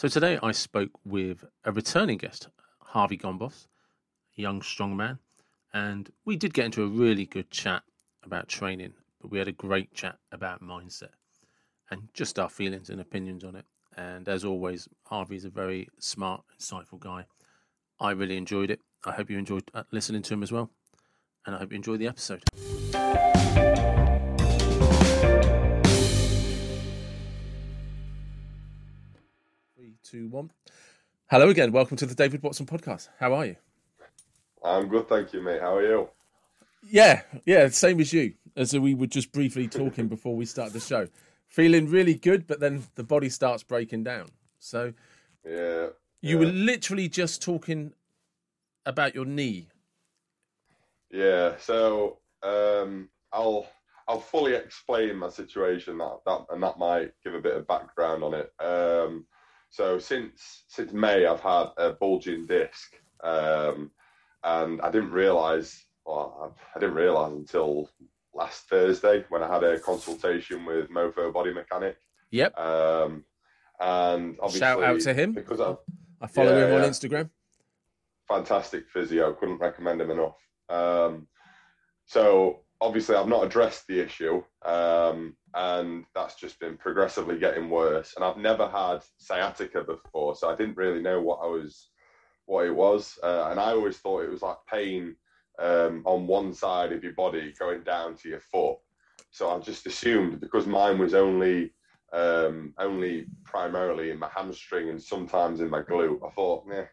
So today I spoke with a returning guest, Harvey Gombos, a young strong man, and we did get into a really good chat about training, but we had a great chat about mindset and just our feelings and opinions on it. And as always, Harvey's a very smart, insightful guy. I really enjoyed it. I hope you enjoyed uh, listening to him as well. And I hope you enjoyed the episode. Two, one. Hello again. Welcome to the David Watson podcast. How are you? I'm good, thank you, mate. How are you? Yeah, yeah, same as you. As we were just briefly talking before we started the show. Feeling really good, but then the body starts breaking down. So, Yeah. you yeah. were literally just talking about your knee. Yeah. So um, I'll I'll fully explain my situation that that and that might give a bit of background on it. Um, so since since May, I've had a bulging disc, um, and I didn't realise. Well, I, I didn't realise until last Thursday when I had a consultation with Mofo Body Mechanic. Yep. Um, and obviously, Shout out to him. because I've I follow Yeah, him on yeah. Instagram. fantastic physio. Couldn't recommend him enough. Um, so obviously, I've not addressed the issue, um, and that's just been progressively getting worse. And I've never had sciatica before, so I didn't really know what I was, what it was. Uh, and I always thought it was like pain um, on one side of your body going down to your foot. So I just assumed because mine was only um, only primarily in my hamstring and sometimes in my glute. I thought, yeah,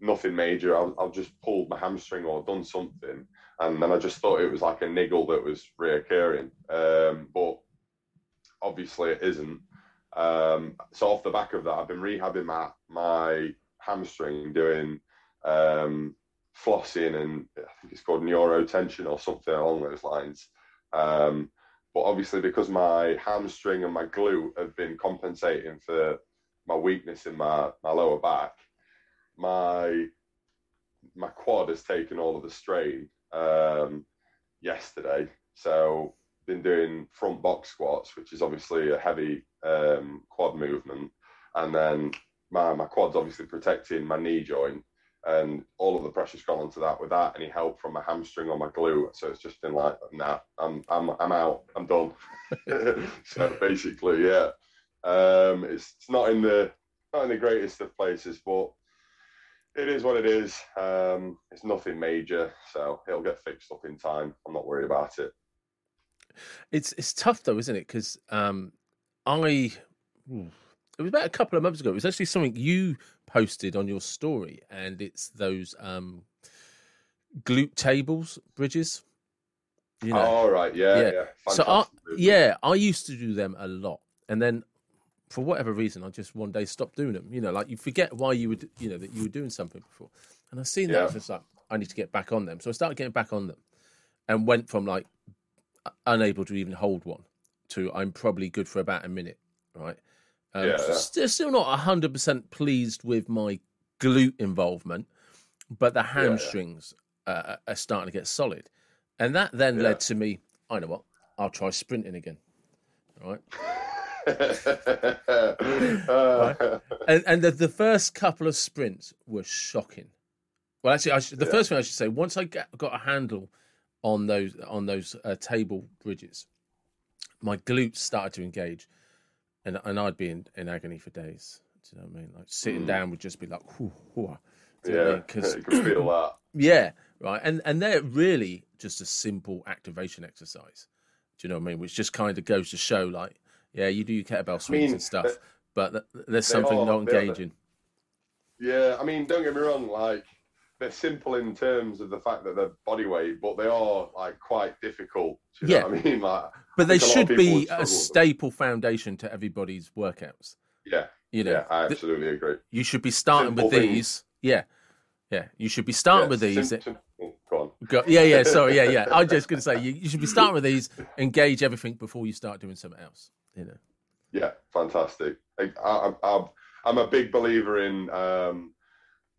nothing major. I've, I'll just pulled my hamstring or done something, and then I just thought it was like a niggle that was reoccurring. Um, but obviously it isn't. Um, so off the back of that, I've been rehabbing my my hamstring, doing um, flossing and I think it's called neurotension or something along those lines. Um, but obviously, because my hamstring and my glute have been compensating for my weakness in my, my lower back, my my quad has taken all of the strain um, yesterday. So been doing front box squats, which is obviously a heavy um, quad movement, and then my my quad's obviously protecting my knee joint, and all of the pressure's gone onto that without any help from my hamstring or my glute. So it's just been like, nah, I'm I'm I'm out, I'm done. so basically, yeah, um, it's, it's not in the not in the greatest of places, but it is what it is. Um, it's nothing major, so it'll get fixed up in time. I'm not worried about it. It's it's tough though, isn't it? Because um, I ooh, it was about a couple of months ago. It was actually something you posted on your story, and it's those um, glute tables bridges. You know, All right, yeah, Yeah. yeah. so I, yeah, I used to do them a lot, and then for whatever reason, I just one day stopped doing them. You know, like you forget why you would, you know, that you were doing something before. And I've seen that, I was just like, I need to get back on them. So I started getting back on them, and went from like unable to even hold one to I'm probably good for about a minute, right? Um, Yeah, yeah. Still, still not hundred percent pleased with my glute involvement, but the yeah. hamstrings uh, are starting to get solid, and that then Yeah. led to me. I know what I'll try sprinting again, right? Uh, And and the, the first couple of sprints were shocking. Well, actually, I should, the Yeah. first thing I should say, once I got, got a handle on those on those uh, table bridges, my glutes started to engage, and and I'd be in, in agony for days. Do you know what I mean? Like sitting Mm. down would just be like, whew, whew. Do you know what I yeah, mean? 'Cause- you can feel that. yeah, right. And and they're really just a simple activation exercise. Do you know what I mean? Which just kind of goes to show, like, yeah, you do your kettlebell swings mean, and stuff, but there's something not engaging. Yeah, I mean, don't get me wrong. Like they're simple in terms of the fact that they're body weight, but they are like quite difficult. Do you Yeah. know what I mean? Like, But they think a lot of should be a with staple foundation to everybody's workouts. yeah, You know, yeah, I th- absolutely agree. you should be starting with Simple things. these. Yeah, yeah. You should be starting Yeah, with these. oh, go on. Go, yeah, yeah. Sorry, yeah, yeah. I'm just going to say you, you should be starting with these. Engage everything before you start doing something else. You know. Yeah, fantastic. I, I, I'm, I'm a big believer in um,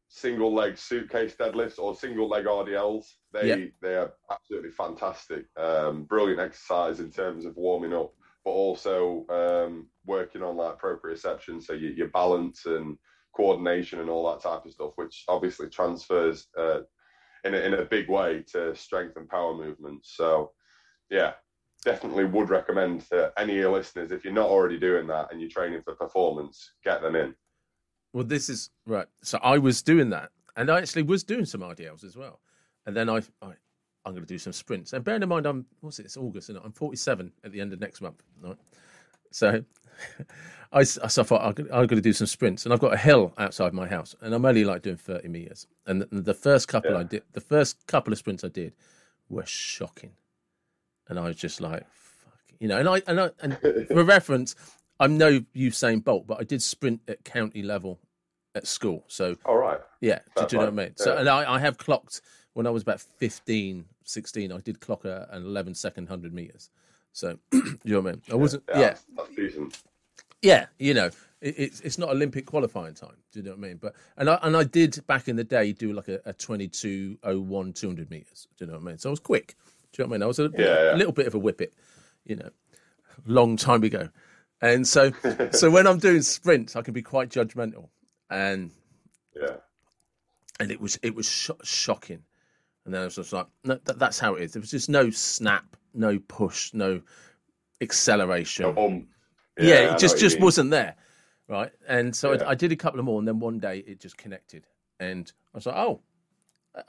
single leg suitcase deadlifts or single leg RDLs. They Yeah. they are absolutely fantastic. Um, brilliant exercise in terms of warming up. But but also um, working on like proprioception, so your, your balance and coordination and all that type of stuff, which obviously transfers uh, in a, in a big way to strength and power movements. So, yeah, definitely would recommend to any of your listeners if you're not already doing that and you're training for performance, get them in. Well, this is right. So I was doing that, and I actually was doing some RDLs as well. And then I, I I'm going to do some sprints. And bearing in mind, I'm what's it? It's August, and I'm 47 at the end of next month. Right? So I, so I thought I'm going to do some sprints, and I've got a hill outside my house, and I'm only like doing 30 meters. And the, the first couple yeah. I did, the first couple of sprints I did, were shocking, and I was just like, fuck, you know. And I and I and for reference, I'm no Usain Bolt, but I did sprint at county level at school. So all right, yeah, do, do you know what I mean? Yeah. So and I, I have clocked when I was about 15, 16, I did clock a, an 11 second 100 meters. So, you know what I mean? I wasn't, yeah. yeah. That's decent. Yeah, you know, it, it's it's not Olympic qualifying time. Do you know what I mean? But and I and I did back in the day do like a, a 2201 200 meters. Do you know what I mean? So I was quick. Do you know what I mean? I was a, yeah, yeah. little bit of a whippet, you know, long time ago. And so so when I'm doing sprints, I can be quite judgmental. And yeah, and it was it was sh- shocking. And then I was just like, no, that, that's how it is. There was just no snap, no push, no acceleration. No yeah, yeah, it just just wasn't there, right? And so yeah. I, I, did a couple of more, and then one day it just connected, and I was like, oh,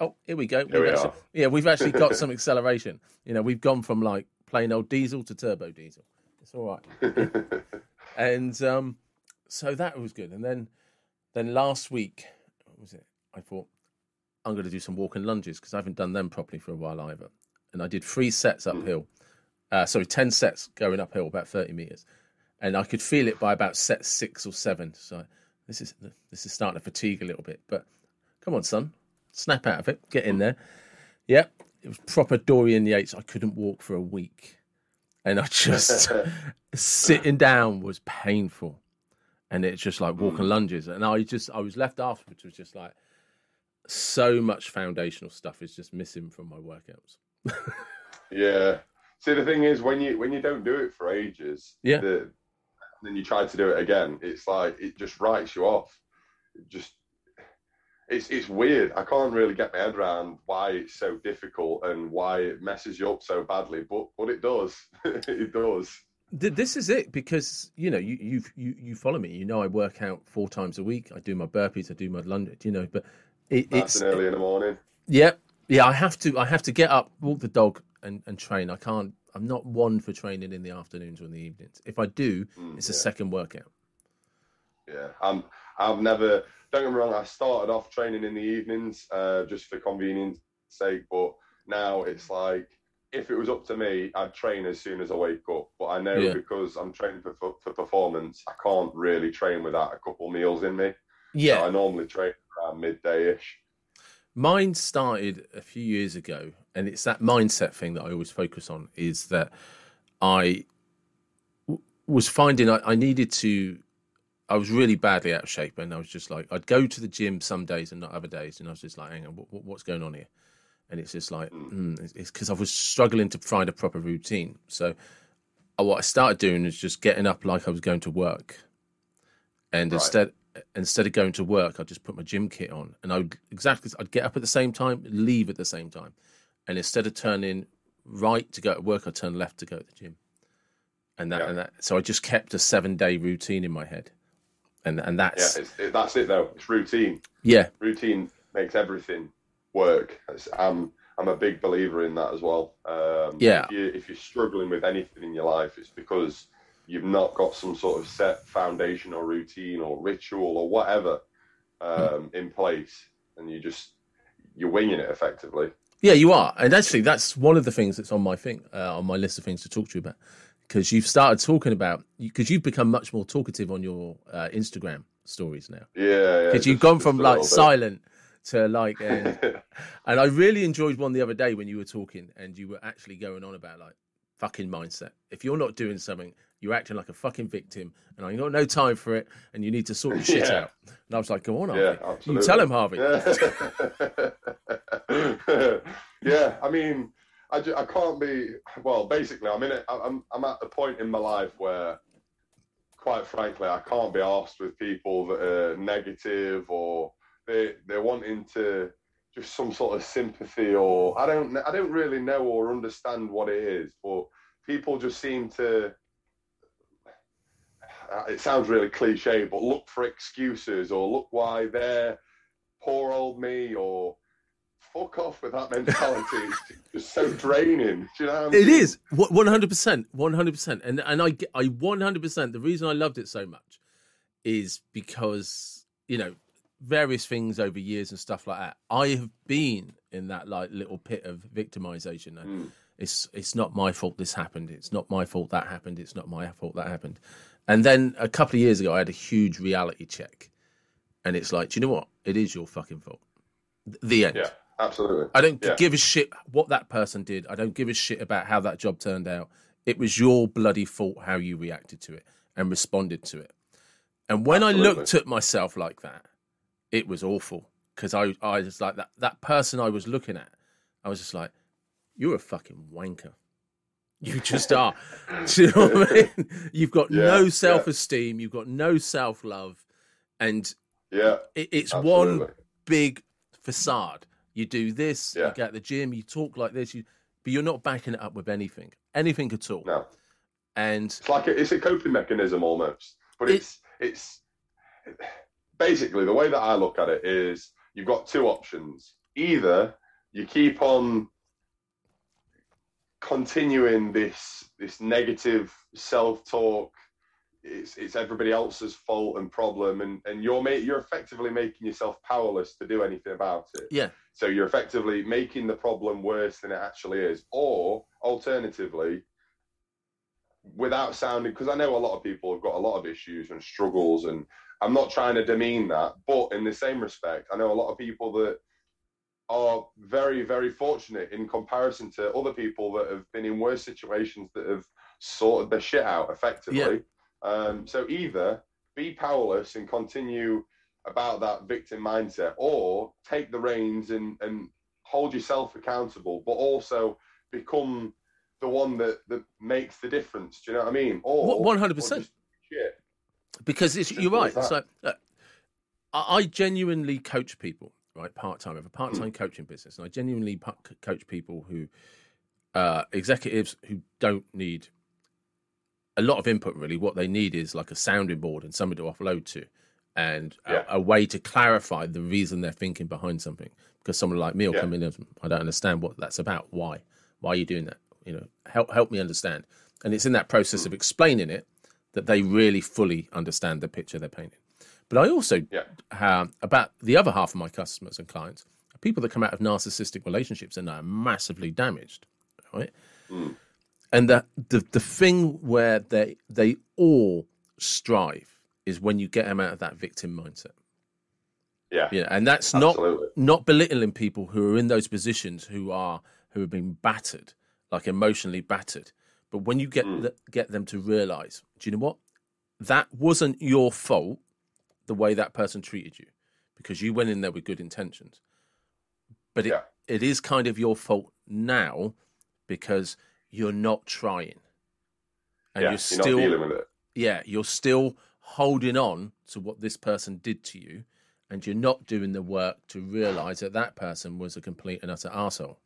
oh, here we go. Here we actually, yeah, we've actually got some acceleration. You know, we've gone from like plain old diesel to turbo diesel. It's all right. and um, so that was good. And then then last week, what was it? I thought I'm going to do some walking lunges because I haven't done them properly for a while either. And I did three sets hmm. uphill. Uh, sorry, 10 sets going uphill, about 30 meters. And I could feel it by about set six or seven. So this is this is starting to fatigue a little bit. But come on, son, snap out of it, get in there. Yep, it was proper Dorian Yates. I couldn't walk for a week, and I just sitting down was painful, and it's just like walking hmm. lunges. And I just I was left afterwards was just like so much foundational stuff is just missing from my workouts. yeah. See, the thing is, when you when you don't do it for ages, yeah, the, then you try to do it again, it's like it just writes you off. It just it's it's weird. I can't really get my head around why it's so difficult and why it messes you up so badly, but but it does. it does. This is it because you know you you you you follow me. You know I work out four times a week. I do my burpees. I do my lunge. You know, but it, it's early in the morning. Yeah, yeah. I have to. I have to get up, walk the dog, and, and train. I can't. I'm not one for training in the afternoons or in the evenings. If I do, mm, it's a second workout. Yeah, I'm. I've never. Don't get me wrong. I started off training in the evenings uh, just for convenience sake, but now it's like if it was up to me, I'd train as soon as I wake up. But I know yeah. because I'm training for, for, for performance, I can't really train without a couple meals in me. Yeah, so I normally train around midday ish. Mine started a few years ago, and it's that mindset thing that I always focus on. Is that I w- was finding I, I needed to. I was really badly out of shape, and I was just like, I'd go to the gym some days and not other days, and I was just like, hang on, what, what's going on here? And it's just like, mm. Mm, it's because I was struggling to find a proper routine. So, uh, what I started doing is just getting up like I was going to work, and right. instead instead of going to work, I'd just put my gym kit on, and I would exactly I'd get up at the same time, leave at the same time, and instead of turning right to go to work, I turn left to go to the gym, and that yeah. and that. So I just kept a seven day routine in my head, and and that's yeah, it, that's it though. It's routine. Yeah, routine makes everything work. I'm I'm a big believer in that as well. Um, yeah, if, you, if you're struggling with anything in your life, it's because you've not got some sort of set foundation or routine or ritual or whatever um, in place, and you just you're winging it effectively. Yeah, you are, and actually, that's one of the things that's on my thing uh, on my list of things to talk to you about because you've started talking about because you've become much more talkative on your uh, Instagram stories now. Yeah, because yeah, you've gone from like silent to like, and, and I really enjoyed one the other day when you were talking and you were actually going on about like fucking mindset. If you're not doing something, you're acting like a fucking victim, and I got no time for it, and you need to sort your shit yeah. out. And I was like, go on, Harvey. Yeah, you tell him, Harvey. Yeah. yeah, I mean, I, ju- I can't be. Well, basically, I'm in it. I'm I'm at the point in my life where, quite frankly, I can't be asked with people that are negative or they they're wanting to just some sort of sympathy or I don't I don't really know or understand what it is, but people just seem to. It sounds really cliche, but look for excuses or look why they're poor old me or fuck off with that mentality. it's just so draining. Do you know? What I mean? It is one hundred percent, one hundred percent, and and I I one hundred percent. The reason I loved it so much is because you know various things over years and stuff like that. I have been in that like little pit of victimization. Mm. It's it's not my fault this happened. It's not my fault that happened. It's not my fault that happened. And then a couple of years ago, I had a huge reality check, and it's like, do you know what? It is your fucking fault. The end. Yeah, absolutely. I don't Yeah. give a shit what that person did. I don't give a shit about how that job turned out. It was your bloody fault how you reacted to it and responded to it. And when I looked at myself like that, it was awful because I, I was like that that person I was looking at. I was just like, you're a fucking wanker. You just are. Do you know what I mean? You've got Yeah, no self esteem. You've got no self love, and Yeah, it, it's one big facade. You do this, you get at the gym, you talk like this, you, but you're not backing it up with anything, anything at all. No, And it's like a, it's a coping mechanism almost, but It- it's it's basically the way that I look at it is you've got two options. Either you keep on continuing this this negative self talk. It's it's everybody else's fault and problem, and and you're ma- you're effectively making yourself powerless to do anything about it. yeah, So you're effectively making the problem worse than it actually is. Or alternatively, without sounding, because I know a lot of people have got a lot of issues and struggles, and I'm not trying to demean that, but in the same respect, I know a lot of people that are very, very fortunate in comparison to other people that have been in worse situations that have sorted their shit out effectively. Um, so either be powerless and continue about that victim mindset, or take the reins and, and hold yourself accountable, but also become the one that, that makes the difference. Do you know what I mean? Or one hundred percent. because it's, you're right. So look, I, genuinely coach people, right? Part time. I have a part Hmm. time coaching business, and I genuinely coach people who uh, executives who don't need a lot of input. Really, what they need is like a sounding board and somebody to offload to, and Yeah. a, a way to clarify the reason they're thinking behind something. Because someone like me will Yeah. come in and I don't understand what that's about. Why? Why are you doing that? You know, help help me understand. And it's in that process Hmm. of explaining it that they really fully understand the picture they're painting. But I also Yeah. have about the other half of my customers and clients are people that come out of narcissistic relationships and are massively damaged, right? Mm. And the, the the thing where they they all strive is when you get them out of that victim mindset. Yeah, Yeah, and that's not not belittling people who are in those positions who are who have been battered, like emotionally battered. But when you get Mm. the, get them to realize, do you know what? That wasn't your fault. The way that person treated you, because you went in there with good intentions. But it, Yeah. it is kind of your fault now because you're not trying, and yeah, you're still not dealing with it. yeah, you're still holding on to what this person did to you, and you're not doing the work to realize that that person was a complete and utter arsehole.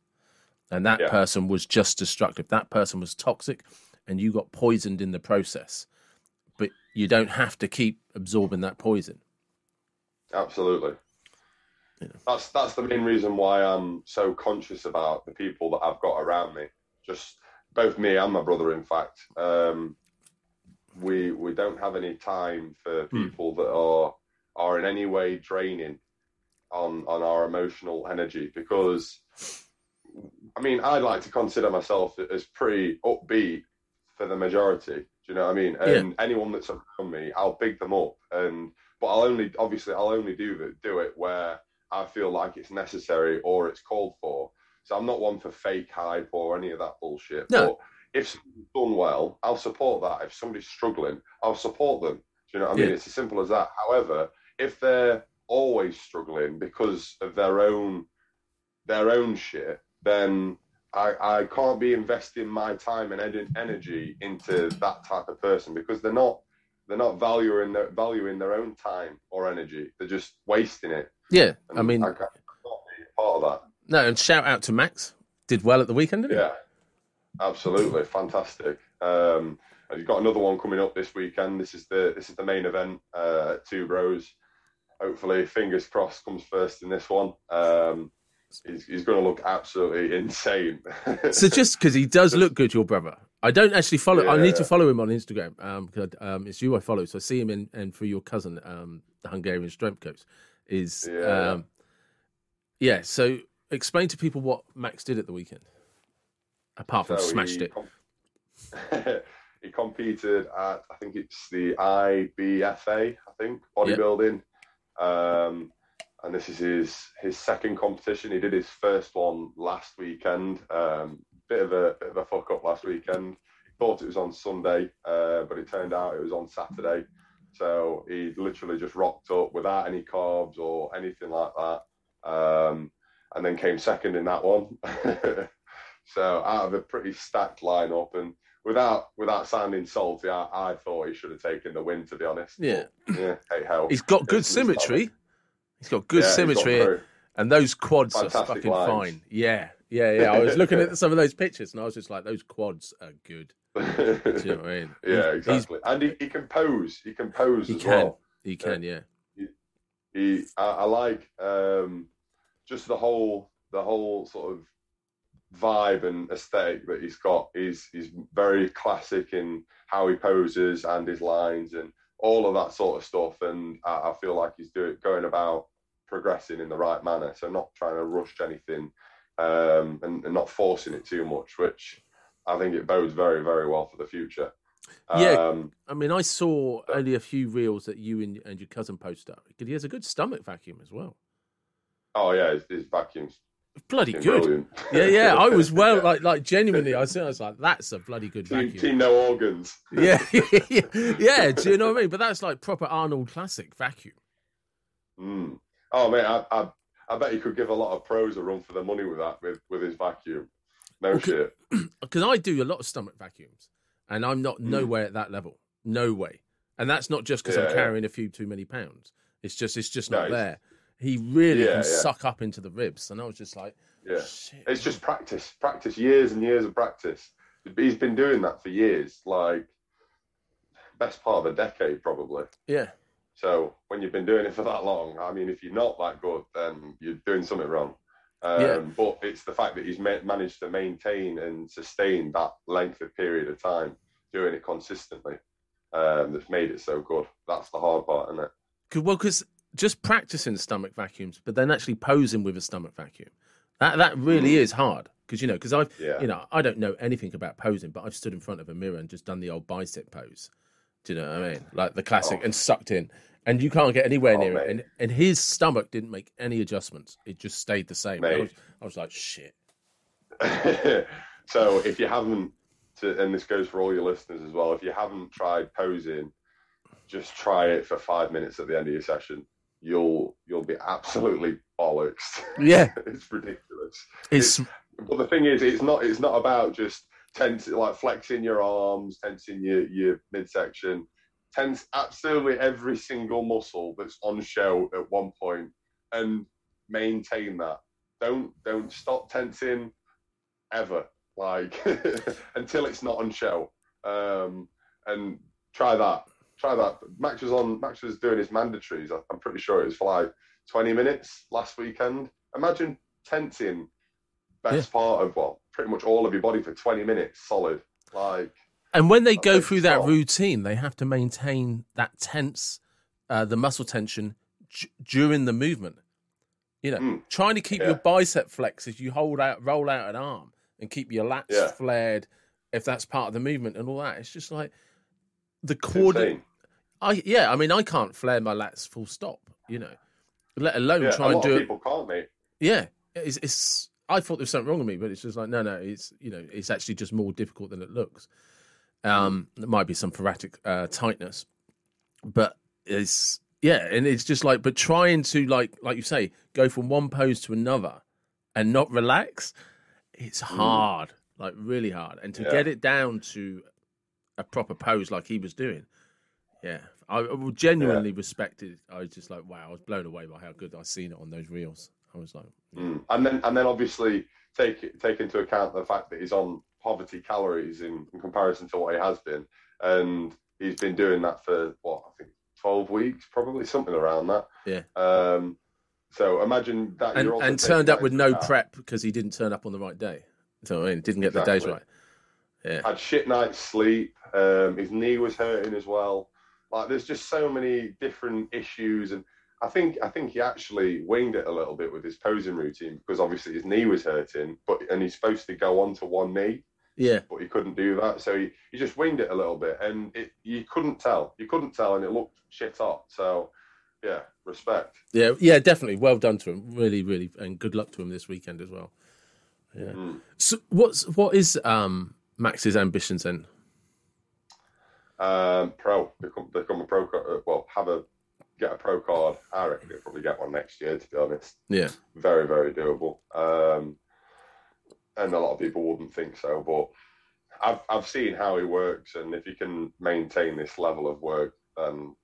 And that Yeah. person was just destructive. That person was toxic, and you got poisoned in the process. But you don't have to keep absorbing that poison. Absolutely. Yeah. That's that's the main reason why I'm so conscious about the people that I've got around me. Just both me and my brother, in fact. Um, we we don't have any time for Hmm. people that are are in any way draining on on our emotional energy because I mean I'd like to consider myself as pretty upbeat for the majority. Do you know what I mean? And anyone that's around me, I'll big them up and but I'll only obviously I'll only do it do it where I feel like it's necessary or it's called for. So I'm not one for fake hype or any of that bullshit. No. But if done well, I'll support that. If somebody's struggling, I'll support them. Do you know what I mean? Yeah. It's as simple as that. However, if they're always struggling because of their own their own shit, then I, I can't be investing my time and ed- energy into that type of person because they're not they're not valuing their valuing their own time or energy. They're just wasting it. Yeah, And I mean, I can't not be part of that. No, and shout out to Max. Did well at the weekend, didn't Yeah, absolutely fantastic. Um, and you've got another one coming up this weekend. This is the this is the main event. Uh, two bros. Hopefully, fingers crossed, comes first in this one. Um, he's he's going to look absolutely insane. So just because he does look good, your brother. I don't actually follow. I need to follow him on Instagram um, because um, it's you I follow. So I see him in, and for your cousin, um, the Hungarian strength coach, is Yeah. um, yeah. So explain to people what Max did at the weekend, apart from So smashed he it. he competed at I think it's the IBFA, I think bodybuilding, um, and this is his his second competition. He did his first one last weekend. Um, bit of a bit of a fuck up last weekend. He thought it was on Sunday, uh, but it turned out it was on Saturday. So he literally just rocked up without any carbs or anything like that, um, and then came second in that one. so out of a pretty stacked lineup, and without without sounding salty, I, I thought he should have taken the win. To be honest, Yeah. Yeah. Hey ho, He's got good It's symmetry. He's got good Yeah, he's got symmetry, and those quads are fucking lines. fine. Yeah, yeah, yeah. I was looking at some of those pictures, and I was just like, those quads are good. Do you know what I mean? yeah, He's- he's- exactly. And he, he can pose. He can pose He as can. well. He can, yeah. He, I, I like um, just the whole the whole sort of vibe and aesthetic that he's got. He's he's very classic in how he poses and his lines and all of that sort of stuff. And I, I feel like he's doing going about progressing in the right manner. So not trying to rush anything um, and, and not forcing it too much, which I think it bodes very very well for the future. Yeah. Um, I mean, I saw only a few reels that you and, and your cousin posted up. He has a good stomach vacuum as well. Oh yeah, his, his vacuums Bloody good. brilliant. Yeah, yeah. I was well, like, like genuinely. I was, I was like, that's a bloody good Team, vacuum. team no organs. Yeah, yeah. Do you know what I mean? But that's like proper Arnold classic vacuum. Mm. Oh man, I, I I bet he could give a lot of pros a run for their money with that with with his vacuum. No Well, shit. because I do a lot of stomach vacuums, and I'm not Mm. nowhere at that level. No way. And that's not just because Yeah, I'm yeah. carrying a few too many pounds. It's just it's just No, not it's- there. He really Yeah, can yeah. suck up into the ribs, and I was just like, Yeah, shit. it's just practice, practice, years and years of practice. He's been doing that for years, like best part of a decade probably. yeah, So when you've been doing it for that long, I mean, if you're not that good, then you're doing something wrong. Um, Yeah. But it's the fact that he's ma- managed to maintain and sustain that length of period of time, doing it consistently, um, that's made it so good. That's the hard part, isn't it? 'Cause- well, because just practicing stomach vacuums, but then actually posing with a stomach vacuum, that that really Mm. is hard. Because you know, because I've Yeah. you know I don't know anything about posing, but I've stood in front of a mirror and just done the old bicep pose. Do you know what I mean? Like the classic Oh. and sucked in, and you can't get anywhere Oh, near it. And and his stomach didn't make any adjustments; it just stayed the same. I was, I was like, shit. so if you haven't, to, and this goes for all your listeners as well, if you haven't tried posing, just try it for five minutes at the end of your session. You'll you'll be absolutely bollocks. Yeah, it's ridiculous. it's But the thing is, it's not it's not about just tense like flexing your arms, tensing your your midsection. Tense absolutely every single muscle that's on show at one point and maintain that. Don't don't stop tensing ever. Like until it's not on show. Um, and try that. Try that. Max was on Max was doing his mandatories. I'm pretty sure it was for like 20 minutes last weekend. Imagine tensing best part of well, pretty much all of your body for 20 minutes solid. Like And when they go through that routine, they have to maintain that tense, uh, the muscle tension d- during the movement. You know, Mm, trying to keep yeah. your bicep flexed as you hold out, roll out an arm, and keep your lats Yeah. flared, if that's part of the movement and all that. It's just like the insane. I yeah, I mean, I can't flare my lats full stop. You know, let alone Yeah, try a and lot do of it. people can't, mate. Yeah, it's, it's. I thought there was something wrong with me, but it's just like no, no. It's you know, it's actually just more difficult than it looks. Um, there might be some thoracic uh, tightness, but it's yeah, and it's just like, but trying to like, like you say, go from one pose to another and not relax. it's hard, like really hard, and to Yeah. get it down to a proper pose like he was doing, yeah, I I genuinely respected. I was just like, wow, I was blown away by how good I seen it on those reels. I was like, Mm. And then and then obviously take take into account the fact that he's on poverty calories in, in comparison to what he has been, and he's been doing that for what I think twelve weeks, probably something around that. Yeah. Um. So imagine that and and turned up with no account. prep because he didn't turn up on the right day. So I mean, didn't get the days right. Yeah, Had shit night's sleep. Um, his knee was hurting as well. Like there's just so many different issues, and I think I think he actually winged it a little bit with his posing routine because obviously his knee was hurting, but and he's supposed to go on to one knee. yeah, but he couldn't do that. So he, he just winged it a little bit, and it you couldn't tell. You couldn't tell, and it looked shit up. So yeah, respect. yeah, yeah. Definitely, well done to him. Really, really, and good luck to him this weekend as well. Yeah. Mm. So what's what is um Max's ambitions then? Um, pro become become a pro. card- uh, Well, have a get a pro card. I reckon he'll probably get one next year. To be honest, Yeah, very very doable. Um, and a lot of people wouldn't think so, but I've I've seen how he works, and if he can maintain this level of work, then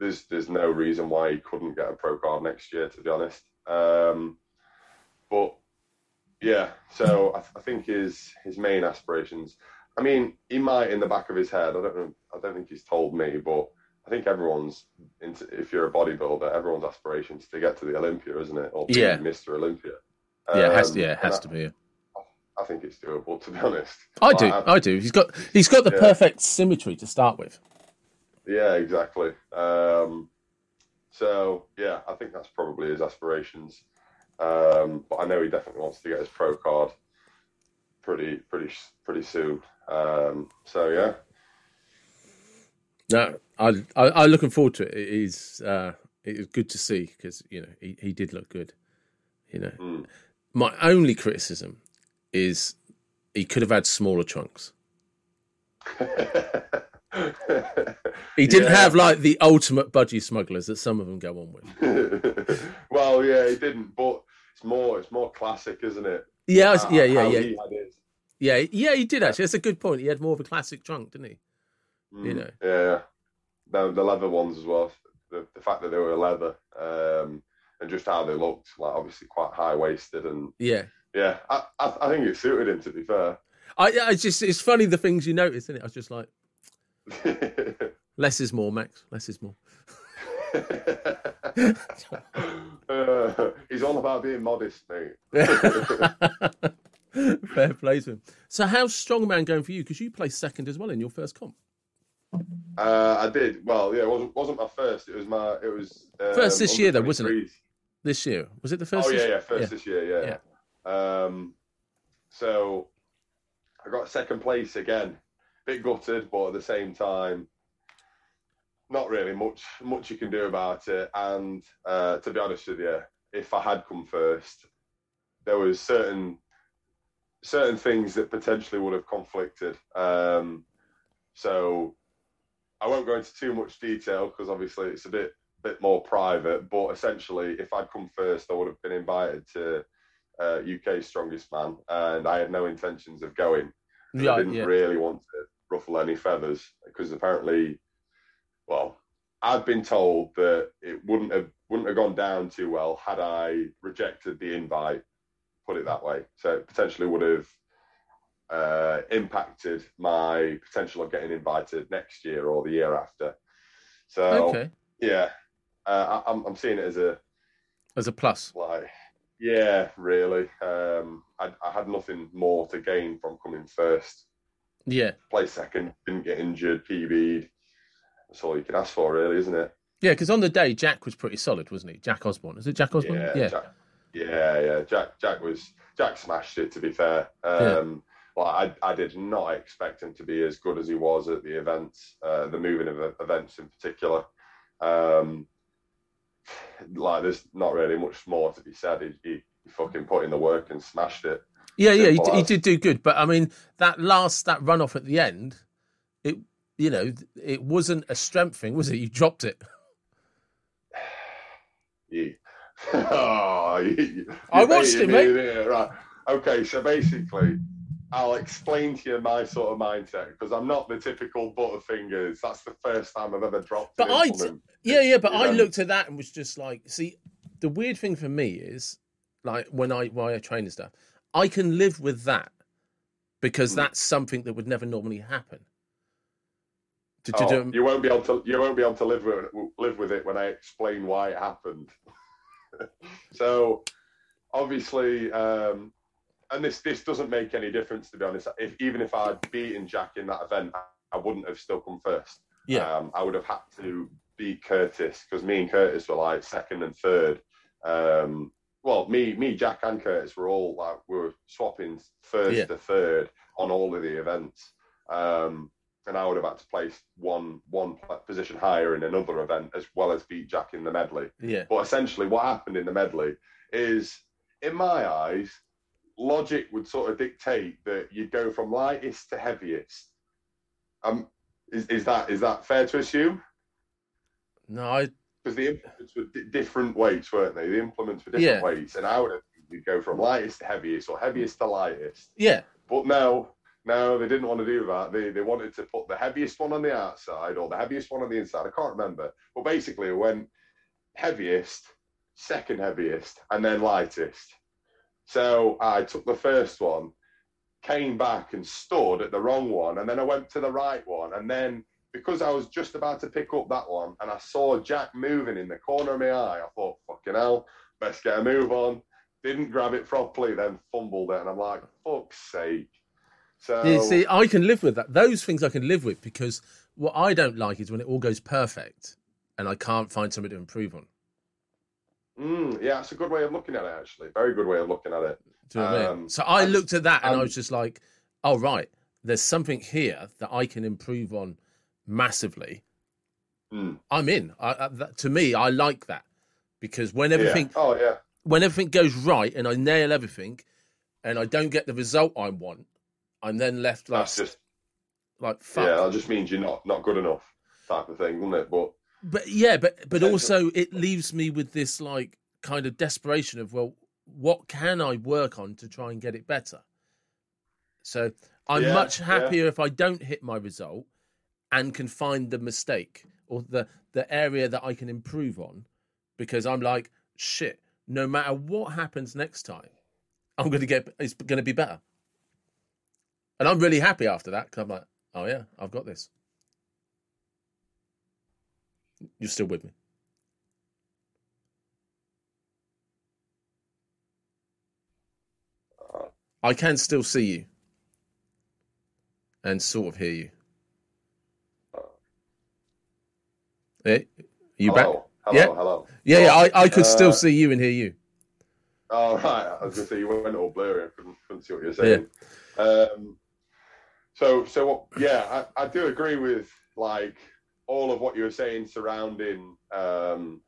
there's there's no reason why he couldn't get a pro card next year. To be honest, um, but yeah, so I, th- I think his his main aspirations. I mean, he might in the back of his head. I don't know. I don't think he's told me, but I think everyone's into, if you're a bodybuilder, everyone's aspirations to get to the Olympia, isn't it? Or be Yeah. Mr. Olympia. yeah, it has Um, yeah, it has to be. I, I think it's doable, to be honest. I do, Like, I do. He's got he's got the Yeah. perfect symmetry to start with. Yeah, exactly. Um, so yeah, I think that's probably his aspirations. Um, but I know he definitely wants to get his pro card pretty, pretty, pretty soon. Um, so yeah, No, I, I I'm looking forward to it. It is uh, it is good to see because you know he, he did look good. You know, Mm. my only criticism is he could have had smaller chunks. He didn't Yeah. have like the ultimate budgie smugglers that some of them go on with. well, yeah, he didn't, but it's more, it's more classic, isn't it? Yeah, was- yeah, yeah, yeah, he had his. Yeah, yeah. He did actually. That's a good point. He had more of a classic trunk, didn't he? Mm, You know. Yeah, the, the leather ones as well. The, the fact that they were leather um, and just how they looked, like obviously quite high waisted, and Yeah. yeah, I, I, I think it suited him. To be fair, I, I just it's funny the things you notice, isn't it? I was just like, less is more, Max. Less is more. uh, he's all about being modest, mate. Fair play to him. So, how's strongman going for you? Because you placed second as well in your first comp. Uh, I did well. Yeah, it wasn't wasn't my first. It was my it was um, First this year though, wasn't it? This year was it the first? Oh yeah, yeah, first this year, yeah. Um, so I got second place again. Bit gutted, but at the same time, not really much much you can do about it. And uh, to be honest with you, if I had come first, there was certain certain things that potentially would have conflicted. Um, so I won't go into too much detail because obviously it's a bit bit more private. But essentially, if I'd come first, I would have been invited to uh, UK Strongest Man, and I had no intentions of going. I didn't yeah. really want to ruffle any feathers because apparently, well, I'd been told that it wouldn't have wouldn't have gone down too well had I rejected the invite. Put it that way. So it potentially would have uh, impacted my potential of getting invited next year or the year after. So Okay, yeah, uh, I, I'm I'm seeing it as a as a plus. like yeah, really. Um, I, I had nothing more to gain from coming first. Yeah, Play second, didn't get injured, PB'd. That's all you can ask for, really, isn't it? yeah. Because on the day, Jack was pretty solid, wasn't he? Jack Osborne. Is it Jack Osborne? Yeah, Yeah, Jack, yeah, yeah. Jack, Jack was Jack smashed it. To be fair, um, like I, I did not expect him to be as good as he was at the events, uh, the moving of events in particular. Um, like, there's not really much more to be said. He, he, he fucking put in the work and smashed it. yeah, yeah. He, he did do good, but I mean that last that run off at the end, it you know it wasn't a strength thing, was it? You dropped it. You, oh, you, you I watched it, mate. Right. Okay, so basically, I'll explain to you my sort of mindset because I'm not the typical butterfingers. That's the first time I've ever dropped. But I, yeah, yeah. But I Yeah. looked at that and was just like, see, the weird thing for me is like when I when I train and stuff, I can live with that because Mm. that's something that would never normally happen. Oh, you won't be able to. You won't be able to live with live with it when I explain why it happened. so, obviously, um, and this this doesn't make any difference to be honest. If even if I'd beaten Jack in that event, I wouldn't have still come first. yeah, Um, I would have had to beat Curtis because me and Curtis were like second and third. Um, well, me, me, Jack, and Curtis were all like we were swapping first Yeah. to third on all of the events, um, and I would have had to place one one position higher in another event as well as beat Jack in the medley. yeah, But essentially, what happened in the medley is, in my eyes, logic would sort of dictate that you'd go from lightest to heaviest. Um, is, is that is that fair to assume? no, I, Because the implements were di- different weights, weren't they? The implements were different Yeah. weights, and I would have you'd go from lightest to heaviest or heaviest to lightest. yeah, But no, no, they didn't want to do that. They they wanted to put the heaviest one on the outside or the heaviest one on the inside. I can't remember. But basically, it went heaviest, second heaviest, and then lightest. So I took the first one, came back and stood at the wrong one, and then I went to the right one, and then because I was just about to pick up that one, and I saw Jack moving in the corner of my eye, I thought, "Fucking hell, best get a move on." Didn't grab it properly, then fumbled it, and I'm like, "Fuck's sake!" So You see, I can live with that. Those things I can live with because what I don't like is when it all goes perfect and I can't find something to improve on. Mm, yeah, it's a good way of looking at it, actually. Very good way of looking at it. Do you know I mean? Um, So I and- looked at that and I was just like, oh, right, there's something here that I can improve on massively. Mm, I'm in. I, that, to me, I like that because when yeah. Oh, yeah. when everything goes right and I nail everything and I don't get the result I want, I'm then left like That's just like fuck. yeah. That just means you're not not good enough, type of thing, doesn't it? But But yeah, but but also it leaves me with this like kind of desperation of well, what can I work on to try and get it better? So I'm Yeah, much yeah. happier if I don't hit my result and can find the mistake or the the area that I can improve on because I'm like shit. No matter what happens next time, I'm going to get it's going to be better. And I'm really happy after that because I'm like, oh yeah, I've got this. You're still with me. I can still see you and sort of hear you. Eh? you back? hello, hello, Yeah. hello. Yeah, yeah. I, I could still Uh, see you and hear you. Oh right, I was gonna say you went all blurry. I couldn't, couldn't see what you were saying. Um, so so? Yeah, I, I do agree with like all of what you were saying surrounding um,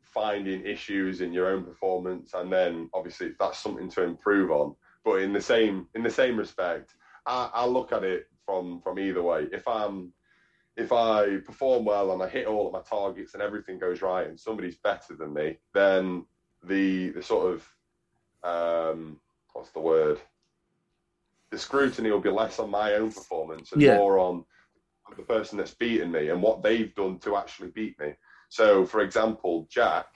finding issues in your own performance, and then obviously that's something to improve on. But in the same in the same respect, I, I look at it from from either way. If I'm if I perform well and I hit all of my targets and everything goes right, and somebody's better than me, then the the sort of um, what's the word? The scrutiny will be less on my own performance and Yeah. more on the person that's beaten me and what they've done to actually beat me. So, for example, Jack,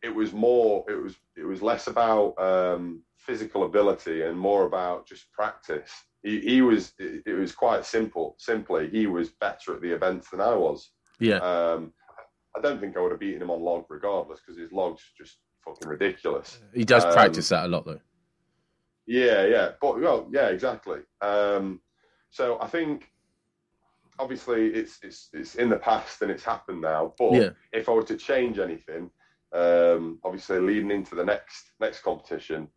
it was more, it was, it was less about um, physical ability and more about just practice. He, he was, it, it was quite simple. Simply, he was better at the events than I was. Yeah. Um, I don't think I would have beaten him on log regardless because his log's just fucking ridiculous. He does um, practice that a lot though. Yeah, yeah, but well, yeah, exactly. Um, so I think obviously it's it's it's in the past and it's happened now. But Yeah. if I were to change anything, um, obviously leading into the next next competition,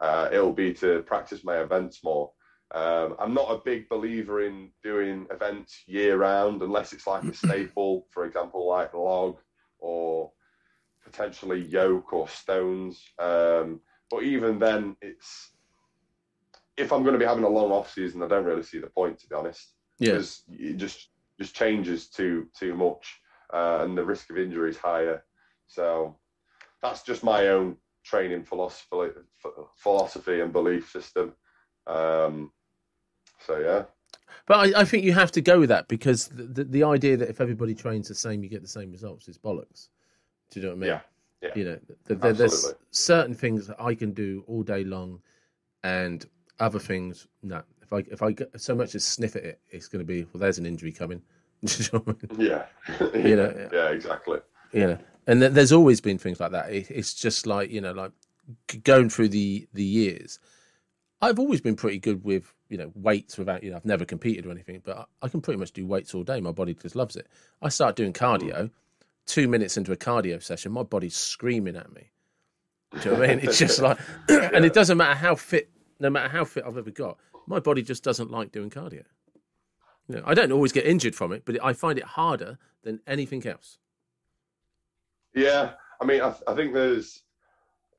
uh, it'll be to practice my events more. Um, I'm not a big believer in doing events year round unless it's like a staple, for example, like log or potentially yoke or stones. Um, but even then, it's if I'm going to be having a long off season, I don't really see the point to be honest Yeah. because it just just changes too too much, uh, and the risk of injury is higher. So that's just my own training philosophy, philosophy and belief system. Um, so yeah. But I, I, think you have to go with that because the, the, the, idea that if everybody trains the same, you get the same results is bollocks. Do you know what I mean? Yeah. yeah. You know, the, there's certain things that I can do all day long, and other things, no. If I if I so much as sniff at it, it's going to be well. There's an injury coming. you know I mean? Yeah. you know. Yeah. Exactly. You know, and th- there's always been things like that. It, it's just like you know, like going through the the years. I've always been pretty good with you know weights without you know I've never competed or anything, but I can pretty much do weights all day. My body just loves it. I start doing cardio. Mm. Two minutes into a cardio session, my body's screaming at me. Do you know what I mean? It's just like, and it doesn't matter how fit, no matter how fit I've ever got, my body just doesn't like doing cardio. You know, I don't always get injured from it, but I find it harder than anything else. Yeah, I mean, I, th- I think there's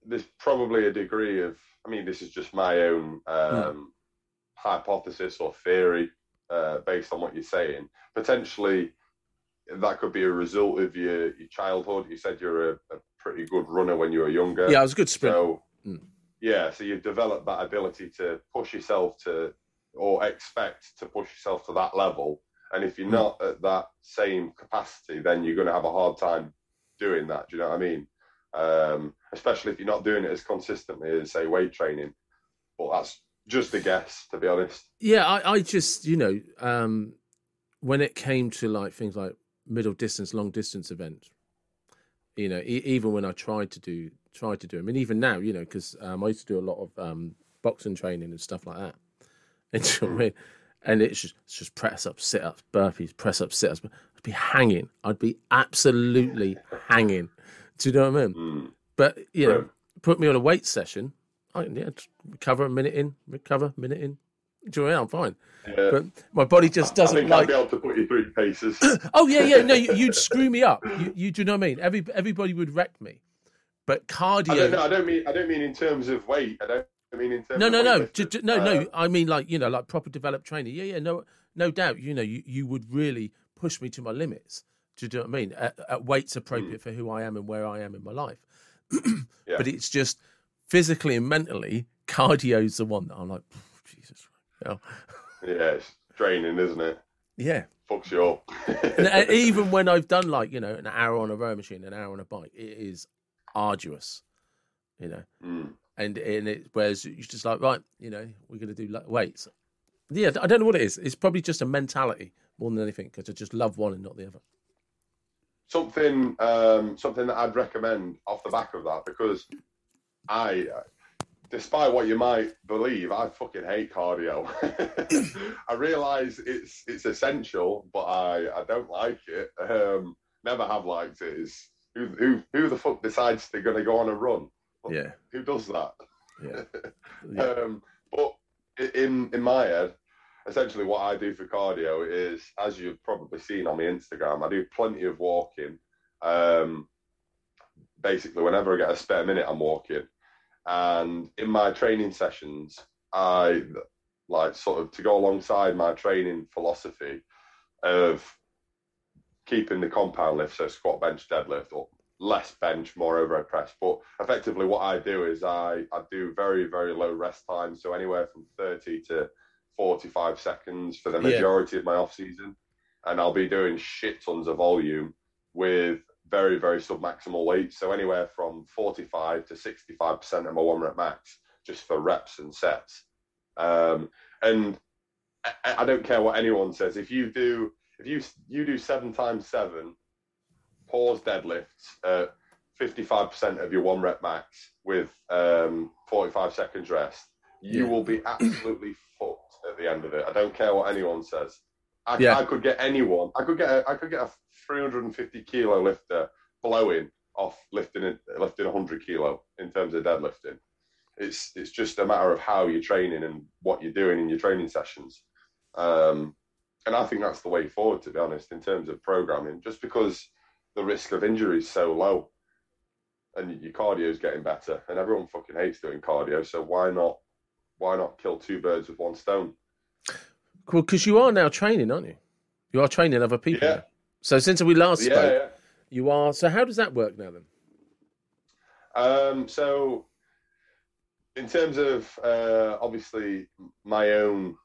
there's probably a degree of. I mean, this is just my own hmm. um, hypothesis or theory uh, based on what you're saying. Potentially, that could be a result of your, your childhood. You said you're a, a pretty good runner when you were younger. Yeah, I was a good sprint. So, mm. Yeah, so you've developed that ability to push yourself to, or expect to push yourself to that level. And if you're mm. not at that same capacity, then you're going to have a hard time doing that. Do you know what I mean? Um, especially if you're not doing it as consistently as, say, weight training. But that's just a guess, to be honest. Yeah, I, I just, you know, um, when it came to like things like middle distance, long distance events, you know, e- even when I tried to do tried to do them, and even now, you know, because um, I used to do a lot of um, boxing training and stuff like that. And, you know I mean? and it's just, it's just press ups, sit ups, burpees, press ups, sit ups. I'd be hanging. I'd be absolutely hanging. Do you know what I mean? Mm. But you know, put me on a weight session, I yeah, recover a minute in, recover a minute in. Do you know I mean? I'm fine. Yeah. But my body just doesn't I think like. I'd be able to put you through paces. oh yeah, yeah. No, you, would screw me up. You, you, do you know what I mean? Every everybody would wreck me. But cardio. I don't, no, I don't mean. I don't mean in terms of weight. I don't. I mean in terms. Of. No, no, no, no, uh, no. I mean like you know, like proper developed training. Yeah, yeah. No, no doubt. You know, you, you would really push me to my limits. Do you know what I mean? At, at weights appropriate mm. for who I am and where I am in my life. yeah. But it's just physically and mentally, cardio's the one that I'm like, Jesus. Yeah, it's draining, isn't it? Yeah. Fucks you up. even when I've done like, you know, an hour on a row machine, an hour on a bike, it is arduous, you know. Mm. And and it whereas you're just like, right, you know, we're gonna do weights. Yeah, I don't know what it is. It's probably just a mentality more than anything because I just love one and not the other something um, something that I'd recommend off the back of that because I, despite what you might believe, I fucking hate cardio. I realise it's it's essential, but I, I don't like it. Um, never have liked it. Is who who who the fuck decides they're going to go on a run? Yeah, who does that? Yeah. yeah. um, but in in my head, essentially what I do for cardio is, as you've probably seen on my Instagram, I do plenty of walking. Um, basically, whenever I get a spare minute, I'm walking. And in my training sessions, I like sort of to go alongside my training philosophy of keeping the compound lift, so squat, bench, deadlift, or less bench, more overhead press. But effectively, what I do is I, I do very, very low rest time. So anywhere from 30 to 45 seconds for the majority yeah. of my off season, and I'll be doing shit tons of volume with very very sub maximal weights. So anywhere from 45 to 65 percent of my one rep max, just for reps and sets. Um, and I, I don't care what anyone says. If you do if you you do seven times seven pause deadlifts at 55% of your one rep max with um, 45 seconds rest, you yeah. will be absolutely fucked at the end of it. I don't care what anyone says. I, yeah. I could get anyone. I could get. A, I could get a 350 kilo lifter blowing off lifting a, lifting 100 kilo in terms of deadlifting. It's it's just a matter of how you're training and what you're doing in your training sessions. Um, and I think that's the way forward, to be honest, in terms of programming. Just because the risk of injury is so low, and your cardio is getting better, and everyone fucking hates doing cardio. So why not why not kill two birds with one stone? Well, because you are now training, aren't you? You are training other people. Yeah. So since we last yeah, spoke, yeah. you are. So how does that work now then? Um, so, in terms of uh, obviously my own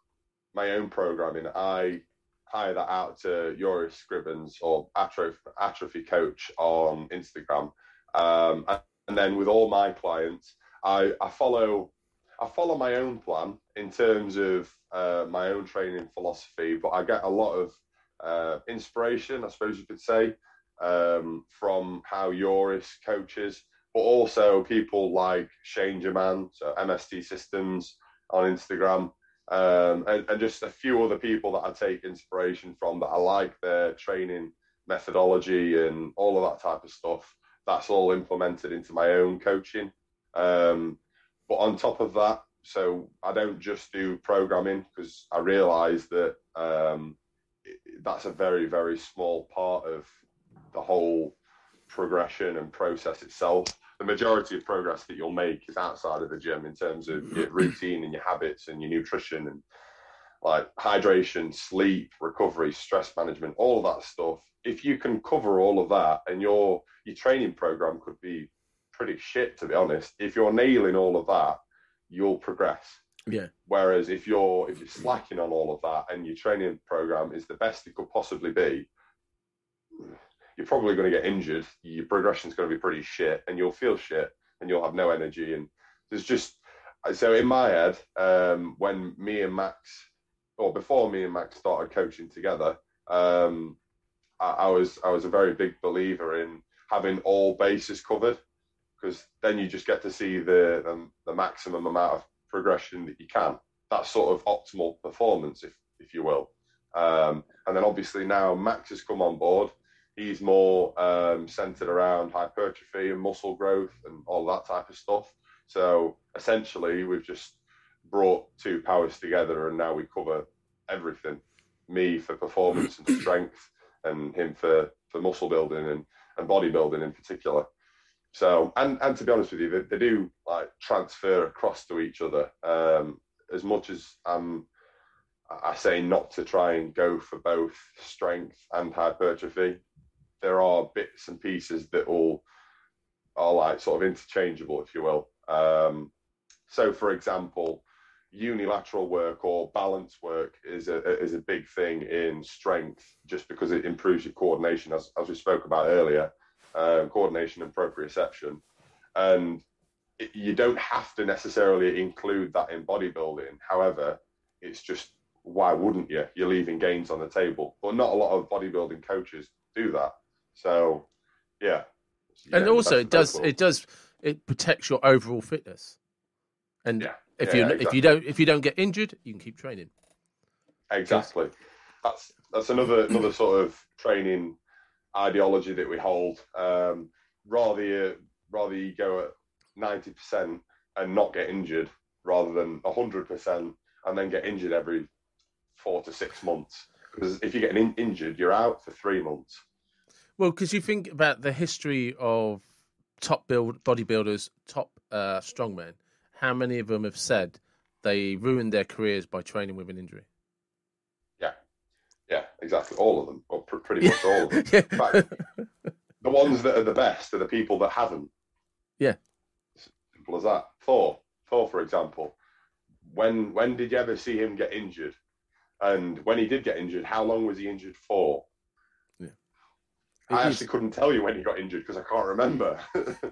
my own programming, I hire that out to Joris Scribbins or Atrophy, Atrophy Coach on Instagram, um, and then with all my clients, I, I follow I follow my own plan in terms of uh, my own training philosophy, but I get a lot of uh, inspiration, I suppose you could say, um, from how Joris coaches, but also people like Shane German, so MST Systems on Instagram, um, and, and, just a few other people that I take inspiration from that I like their training methodology and all of that type of stuff. That's all implemented into my own coaching. Um, but on top of that, so I don't just do programming because I realise that um, that's a very very small part of the whole progression and process itself. The majority of progress that you'll make is outside of the gym in terms of your mm-hmm. routine and your habits and your nutrition and like hydration, sleep, recovery, stress management, all of that stuff. If you can cover all of that and your your training program could be pretty shit to be honest. If you're nailing all of that, you'll progress. Yeah. Whereas if you're if you're slacking on all of that and your training program is the best it could possibly be, you're probably going to get injured. Your progression's going to be pretty shit, and you'll feel shit, and you'll have no energy. And there's just so in my head, um, when me and Max, or before me and Max started coaching together, um, I, I was I was a very big believer in having all bases covered because then you just get to see the, the, maximum amount of progression that you can. That sort of optimal performance, if if you will. Um, and then obviously now Max has come on board. He's more um, centered around hypertrophy and muscle growth and all that type of stuff. So essentially, we've just brought two powers together, and now we cover everything. Me for performance and strength, and him for for muscle building and and bodybuilding in particular. So, and and to be honest with you, they, they do like transfer across to each other. Um, as much as I'm, I say not to try and go for both strength and hypertrophy. There are bits and pieces that all are like sort of interchangeable, if you will. Um, so, for example, unilateral work or balance work is a is a big thing in strength, just because it improves your coordination, as as we spoke about earlier um, coordination and proprioception. And you don't have to necessarily include that in bodybuilding. However, it's just why wouldn't you? You're leaving gains on the table. But not a lot of bodybuilding coaches do that. So, yeah. And yeah, also, it does it does it protects your overall fitness. And yeah. if yeah, you exactly. if you don't if you don't get injured, you can keep training. Exactly. That's that's another another sort of training ideology that we hold. Um, rather, you, rather you go at ninety percent and not get injured, rather than hundred percent and then get injured every four to six months. Because if you get in- injured, you're out for three months. Well, because you think about the history of top build bodybuilders, top uh, strongmen, how many of them have said they ruined their careers by training with an injury? Yeah, yeah, exactly. All of them, or pr- pretty much all of them. yeah. fact, the ones that are the best are the people that haven't. Yeah. Simple as that. Thor, Thor, for example. When when did you ever see him get injured? And when he did get injured, how long was he injured for? I actually couldn't tell you when he got injured because I can't remember.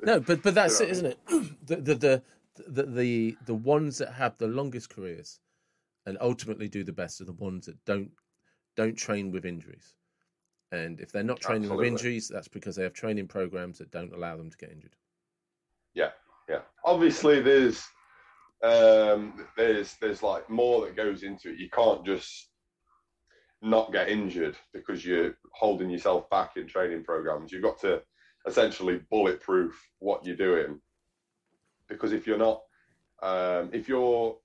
no, but but that's it, isn't it? The, the the the the the ones that have the longest careers and ultimately do the best are the ones that don't don't train with injuries. And if they're not training Absolutely. with injuries, that's because they have training programs that don't allow them to get injured. Yeah, yeah. Obviously, there's um, there's there's like more that goes into it. You can't just not get injured because you're holding yourself back in training programs. You've got to essentially bulletproof what you're doing because if you're not, um, if you're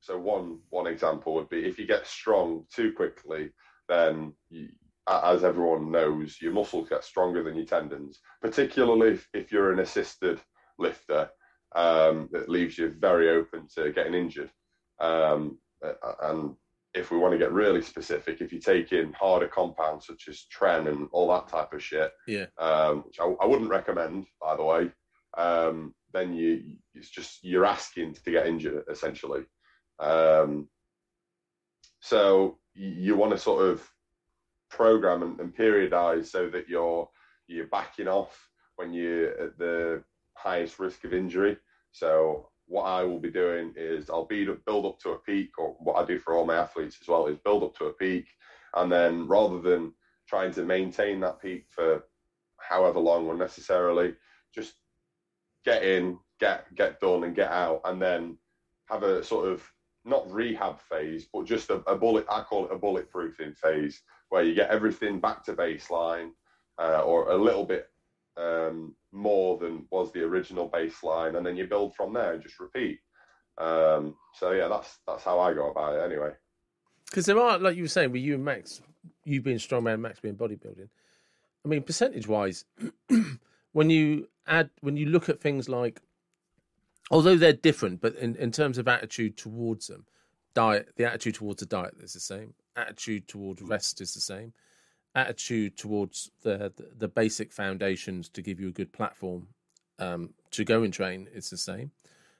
so one one example would be if you get strong too quickly then you, as everyone knows, your muscles get stronger than your tendons, particularly if, if you're an assisted lifter. Um, that leaves you very open to getting injured. Um, and if we want to get really specific, if you take in harder compounds such as tren and all that type of shit, yeah, um, which I, I, wouldn't recommend, by the way, um, then you it's just you're asking to get injured essentially. Um, so you want to sort of program and, and periodize so that you're you're backing off when you're at the highest risk of injury. So what I will be doing is I'll build up to a peak, or what I do for all my athletes as well is build up to a peak, and then rather than trying to maintain that peak for however long unnecessarily, just get in, get get done, and get out, and then have a sort of not rehab phase, but just a, a bullet. I call it a bulletproofing phase, where you get everything back to baseline, uh, or a little bit um, more than was the original baseline, and then you build from there and just repeat. Um, so yeah, that's that's how I go about it anyway. Because there are, like you were saying, with you and Max, you being strongman, Max being bodybuilding. I mean, percentage wise, when you add, when you look at things like, although they're different, but in, in terms of attitude towards them, diet, the attitude towards the diet is the same. Attitude towards rest is the same attitude towards the, the, the basic foundations to give you a good platform um, to go and train is the same.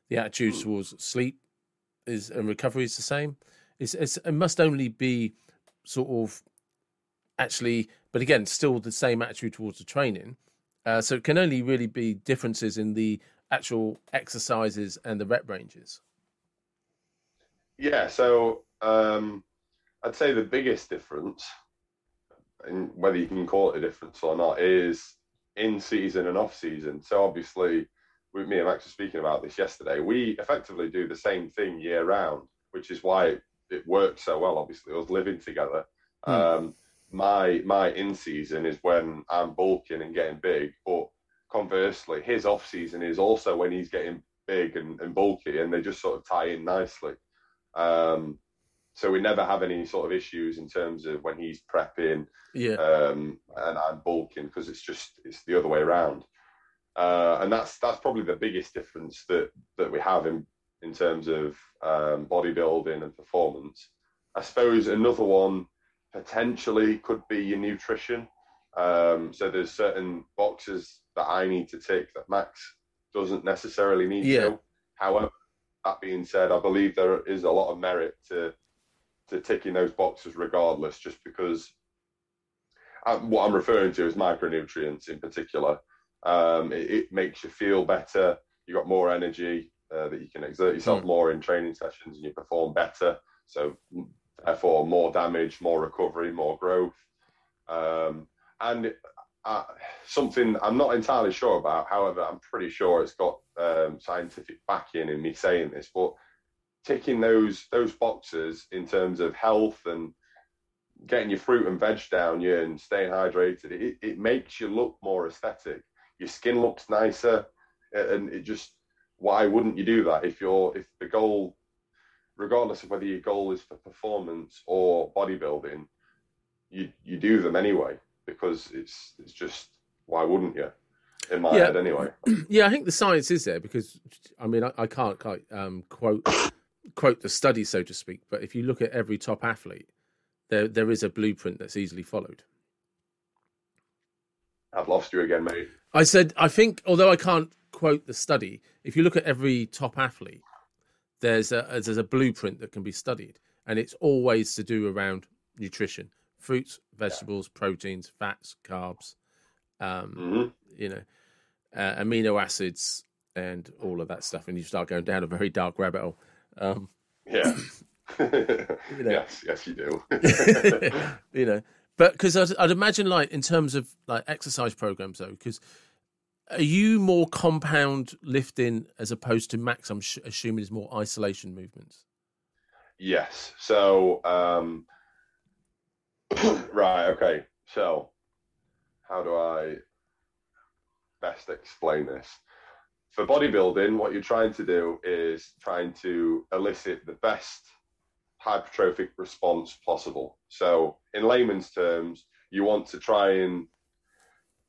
The attitude towards sleep is and recovery is the same. It's, it's, it must only be sort of actually, but again, still the same attitude towards the training. Uh, so it can only really be differences in the actual exercises and the rep ranges. Yeah, so um, I'd say the biggest difference and whether you can call it a difference or not, is in season and off season. So obviously, with me and Max were speaking about this yesterday. We effectively do the same thing year round, which is why it, it works so well. Obviously, us living together. Mm. Um, my my in season is when I'm bulking and getting big, but conversely, his off season is also when he's getting big and, and bulky, and they just sort of tie in nicely. Um, so we never have any sort of issues in terms of when he's prepping yeah. um, and I'm bulking because it's just it's the other way around. Uh, and that's that's probably the biggest difference that that we have in in terms of um, bodybuilding and performance. I suppose another one potentially could be your nutrition. Um, so there's certain boxes that I need to tick that Max doesn't necessarily need yeah. to. However, that being said, I believe there is a lot of merit to to ticking those boxes regardless, just because I, what I'm referring to is micronutrients in particular. Um, it, it, makes you feel better. You got more energy uh, that you can exert yourself mm. more in training sessions, and you perform better. So therefore, more damage, more recovery, more growth. Um, and uh, something I'm not entirely sure about. However, I'm pretty sure it's got um, scientific backing in me saying this, but ticking those those boxes in terms of health and getting your fruit and veg down you and staying hydrated it, it makes you look more aesthetic your skin looks nicer and it just why wouldn't you do that if you're if the goal regardless of whether your goal is for performance or bodybuilding you you do them anyway because it's it's just why wouldn't you in my yeah. head anyway yeah i think the science is there because i mean i, I can't quite um, quote quote the study, so to speak, but if you look at every top athlete, there there is a blueprint that's easily followed. I've lost you again, mate. I said I think, although I can't quote the study, if you look at every top athlete, there's a there's a blueprint that can be studied, and it's always to do around nutrition: fruits, vegetables, yeah. proteins, fats, carbs, um, mm-hmm. you know, uh, amino acids, and all of that stuff. And you start going down a very dark rabbit hole. Um, yeah. you know. Yes, yes, you do. you know, but because I'd, I'd, imagine, like in terms of like exercise programs, though, because are you more compound lifting as opposed to max? I'm sh- assuming is more isolation movements. Yes. So, um, right. Okay. So, how do I best explain this? For bodybuilding, what you're trying to do is trying to elicit the best hypertrophic response possible. So, in layman's terms, you want to try and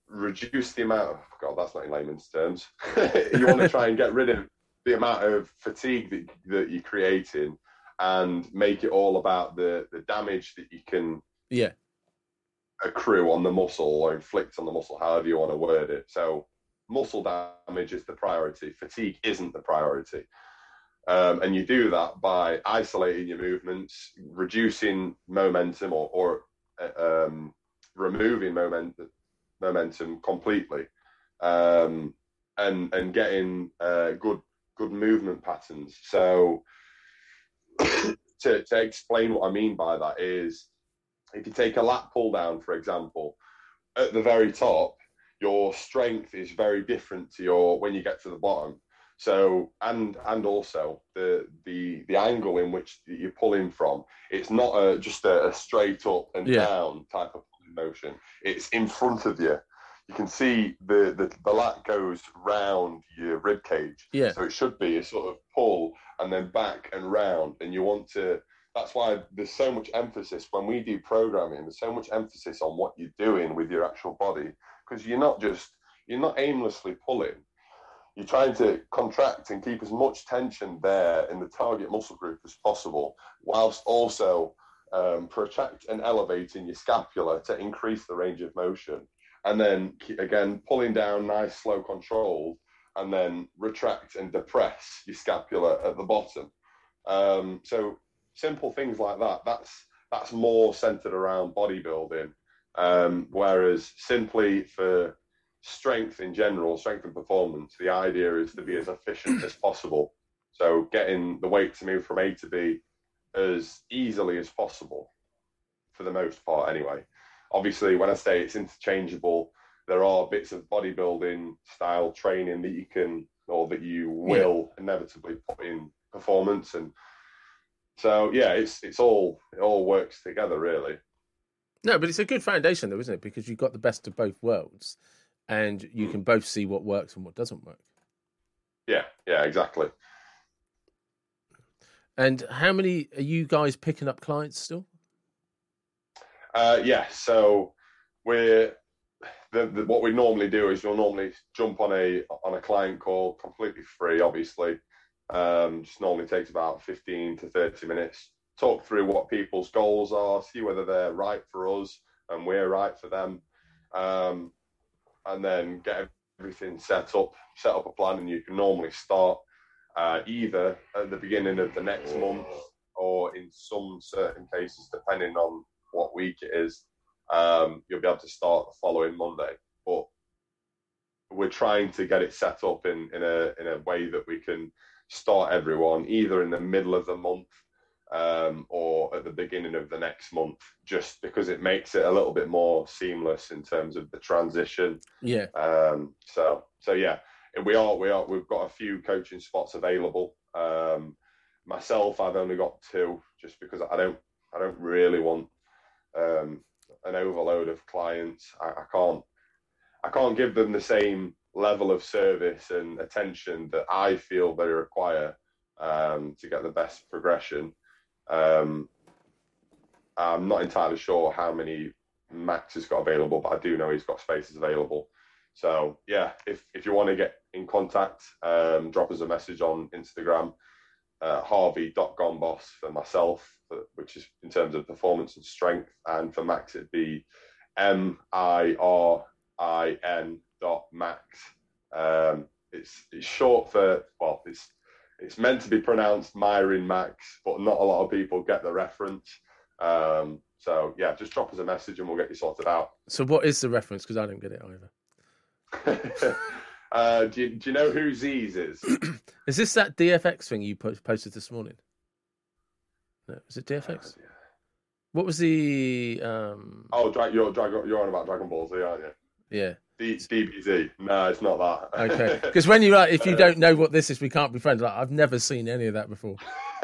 reduce the amount of God, that's not in layman's terms. you want to try and get rid of the amount of fatigue that, that you're creating and make it all about the, the damage that you can yeah accrue on the muscle or inflict on the muscle, however you want to word it. So muscle damage is the priority. Fatigue isn't the priority. Um, and you do that by isolating your movements, reducing momentum or, or uh, um, removing moment, momentum completely, um, and and getting uh, good good movement patterns. So to, to explain what I mean by that is if you take a lat pull down, for example, at the very top, your strength is very different to your when you get to the bottom. So and and also the the the angle in which you're pulling from, it's not a, just a, a straight up and yeah. down type of motion. It's in front of you. You can see the, the the lat goes round your rib cage. Yeah. So it should be a sort of pull and then back and round, and you want to that's why there's so much emphasis when we do programming there's so much emphasis on what you're doing with your actual body because you're not just you're not aimlessly pulling. You're trying to contract and keep as much tension there in the target muscle group as possible whilst also um, protract and elevating your scapula to increase the range of motion. And then again pulling down nice slow control and then retract and depress your scapula at the bottom. Um, so simple things like that. That's that's more centered around bodybuilding, um, whereas simply for strength in general, strength and performance, the idea is to be as efficient as possible. So getting the weight to move from A to B as easily as possible, for the most part, anyway. Obviously, when I say it's interchangeable, there are bits of bodybuilding style training that you can or that you will yeah. inevitably put in performance and so yeah, it's it's all it all works together really. No, but it's a good foundation though, isn't it? Because you've got the best of both worlds, and you mm. can both see what works and what doesn't work. Yeah, yeah, exactly. And how many are you guys picking up clients still? Uh, yeah, so we're the, the, what we normally do is you'll normally jump on a on a client call completely free, obviously, um, just normally takes about 15 to 30 minutes. Talk through what people's goals are, see whether they're right for us and we're right for them, um, and then get everything set up, set up a plan, and you can normally start uh, either at the beginning of the next month or in some certain cases, depending on what week it is, um, you'll be able to start the following Monday. But we're trying to get it set up in, in a in a way that we can start everyone either in the middle of the month um, or at the beginning of the next month, just because it makes it a little bit more seamless in terms of the transition. Yeah. Um, so so yeah, we are we are we've got a few coaching spots available. Um, myself, I've only got two, just because I don't I don't really want um, an overload of clients. I, I can't I can't give them the same level of service and attention that I feel they require um, to get the best progression. Um, I'm not entirely sure how many Max has got available, but I do know he's got spaces available. So yeah, if if you want to get in contact, um, drop us a message on Instagram, uh, harvey.gomboss for myself, which is in terms of performance and strength, and for Max it'd be M I R I N dot max. Um, it's it's short for well, it's it's meant to be pronounced Mirin Max, but not a lot of people get the reference. Um, so yeah, just drop us a message and we'll get you sorted out. So what is the reference? Because I don't get it either. uh, do, you, do you know who Zyzz is? is this that DFX thing you posted this morning? No, is it DFX? Uh, yeah. What was the? Um... Oh, you're, you're on about Dragon Ball Z, aren't you? Yeah. D- DBZ. No, it's not that. okay. Because when you like, if you don't know what this is, we can't be friends. Like, I've never seen any of that before.